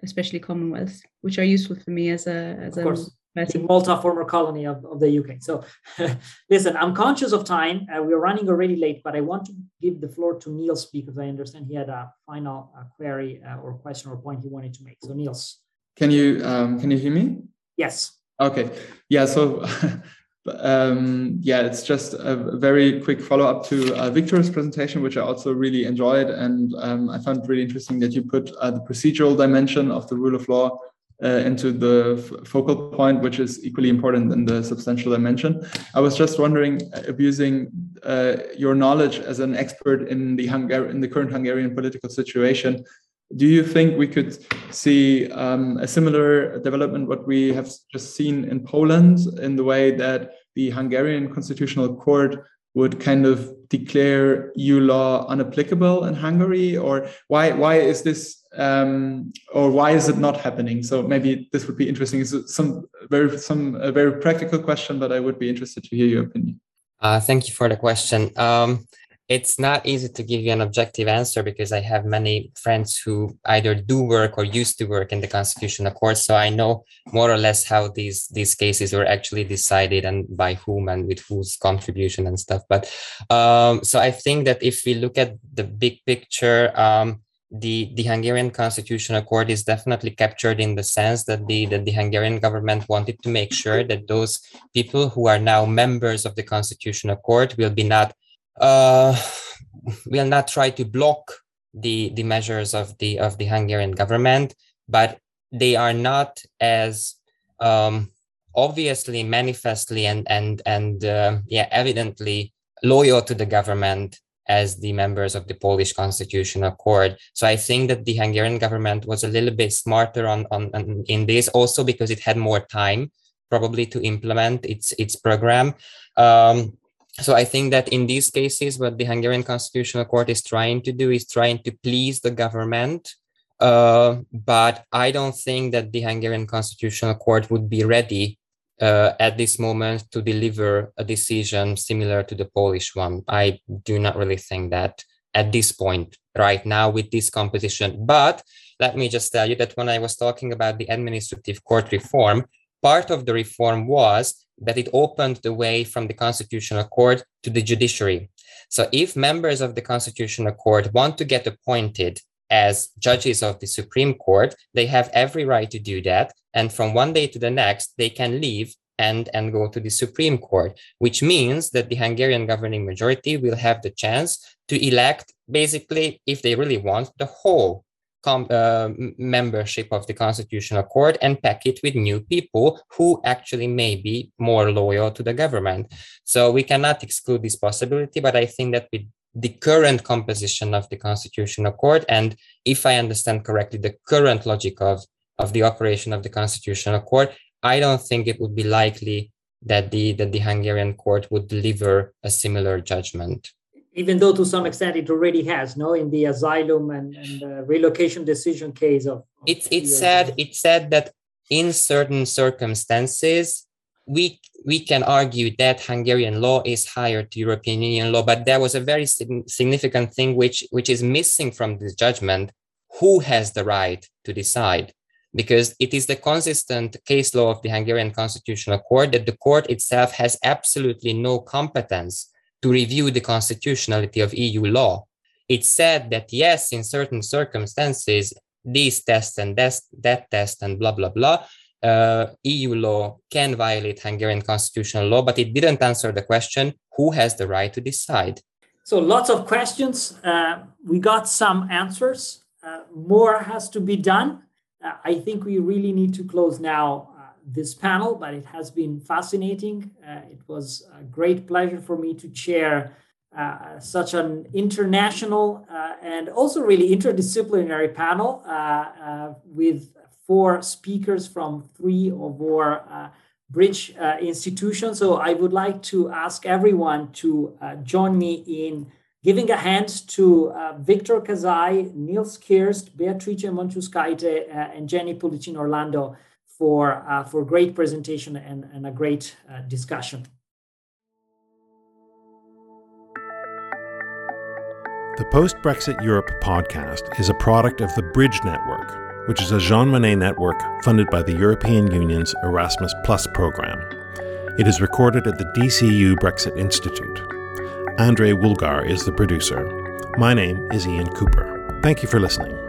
especially Commonwealth, which are useful for me as a as a Malta, former colony of, of the UK. So, listen, I'm conscious of time. Uh, we're running already late, but I want to give the floor to Niels because I understand he had a final uh, query uh, or question or point he wanted to make. So, Niels, can you um, can you hear me? Yes. Okay. Yeah. So. um, yeah, it's just a very quick follow up to uh, Victor's presentation, which I also really enjoyed. And um, I found really interesting that you put uh, the procedural dimension of the rule of law uh, into the focal point, which is equally important than the substantial dimension. I was just wondering, uh, abusing uh, your knowledge as an expert in the Hungar- in the current Hungarian political situation, do you think we could see um, a similar development what we have just seen in Poland in the way that the Hungarian Constitutional Court would kind of declare EU law unapplicable in Hungary, or why why is this um, or why is it not happening? So maybe this would be interesting. It's some very some a very practical question, but I would be interested to hear your opinion. Uh, thank you for the question. Um, it's not easy to give you an objective answer because I have many friends who either do work or used to work in the constitutional court. So I know more or less how these these cases were actually decided and by whom and with whose contribution and stuff. But um, so I think that if we look at the big picture, um, the, the Hungarian Constitutional Court is definitely captured in the sense that the, that the Hungarian government wanted to make sure that those people who are now members of the Constitutional Court will be not uh, will not try to block the the measures of the of the Hungarian government, but they are not as um, obviously, manifestly, and and and uh, yeah, evidently loyal to the government as the members of the Polish Constitutional Court. So I think that the Hungarian government was a little bit smarter on, on, on in this, also because it had more time probably to implement its its program. Um, so I think that in these cases, what the Hungarian Constitutional Court is trying to do is trying to please the government. Uh, but I don't think that the Hungarian Constitutional Court would be ready uh, at this moment to deliver a decision similar to the Polish one. I do not really think that at this point right now with this composition. But let me just tell you that when I was talking about the administrative court reform, part of the reform was that it opened the way from the Constitutional Court to the judiciary. So, if members of the Constitutional Court want to get appointed as judges of the Supreme Court, they have every right to do that. And from one day to the next, they can leave and, and go to the Supreme Court, which means that the Hungarian governing majority will have the chance to elect, basically, if they really want, the whole com- uh, membership of the Constitutional Court and pack it with new people who actually may be more loyal to the government. So we cannot exclude this possibility, but I think that with the current composition of the Constitutional Court, and if I understand correctly, the current logic of, of the operation of the Constitutional Court, I don't think it would be likely that the that the Hungarian court would deliver a similar judgment. Even though to some extent it already has no in the asylum and, and uh, relocation decision case of, of it's it said it said that in certain circumstances we we can argue that Hungarian law is higher to European Union law, but there was a very significant thing which which is missing from this judgment: who has the right to decide? Because it is the consistent case law of the Hungarian Constitutional Court that the court itself has absolutely no competence to review the constitutionality of EU law. It said that yes, in certain circumstances, these tests and that, that test and blah, blah, blah, uh, EU law can violate Hungarian constitutional law, but it didn't answer the question who has the right to decide? So, lots of questions. Uh, we got some answers. Uh, more has to be done. Uh, I think we really need to close now this panel, but it has been fascinating. Uh, it was a great pleasure for me to chair uh, such an international uh, and also really interdisciplinary panel uh, uh, with four speakers from three of our uh, bridge institutions. So I would like to ask everyone to join me in giving a hand to Victor Kazai, Niels Kirst, Beatrice Monciunskaite, and Jenny Pullicino Orlando for, uh, for great presentation and, and a great uh, discussion. The Post Brexit Europe podcast is a product of the Bridge Network, which is a Jean Monnet network funded by the European Union's Erasmus Plus program. It is recorded at the DCU Brexit Institute. Andre Woolgar is the producer. My name is Ian Cooper. Thank you for listening.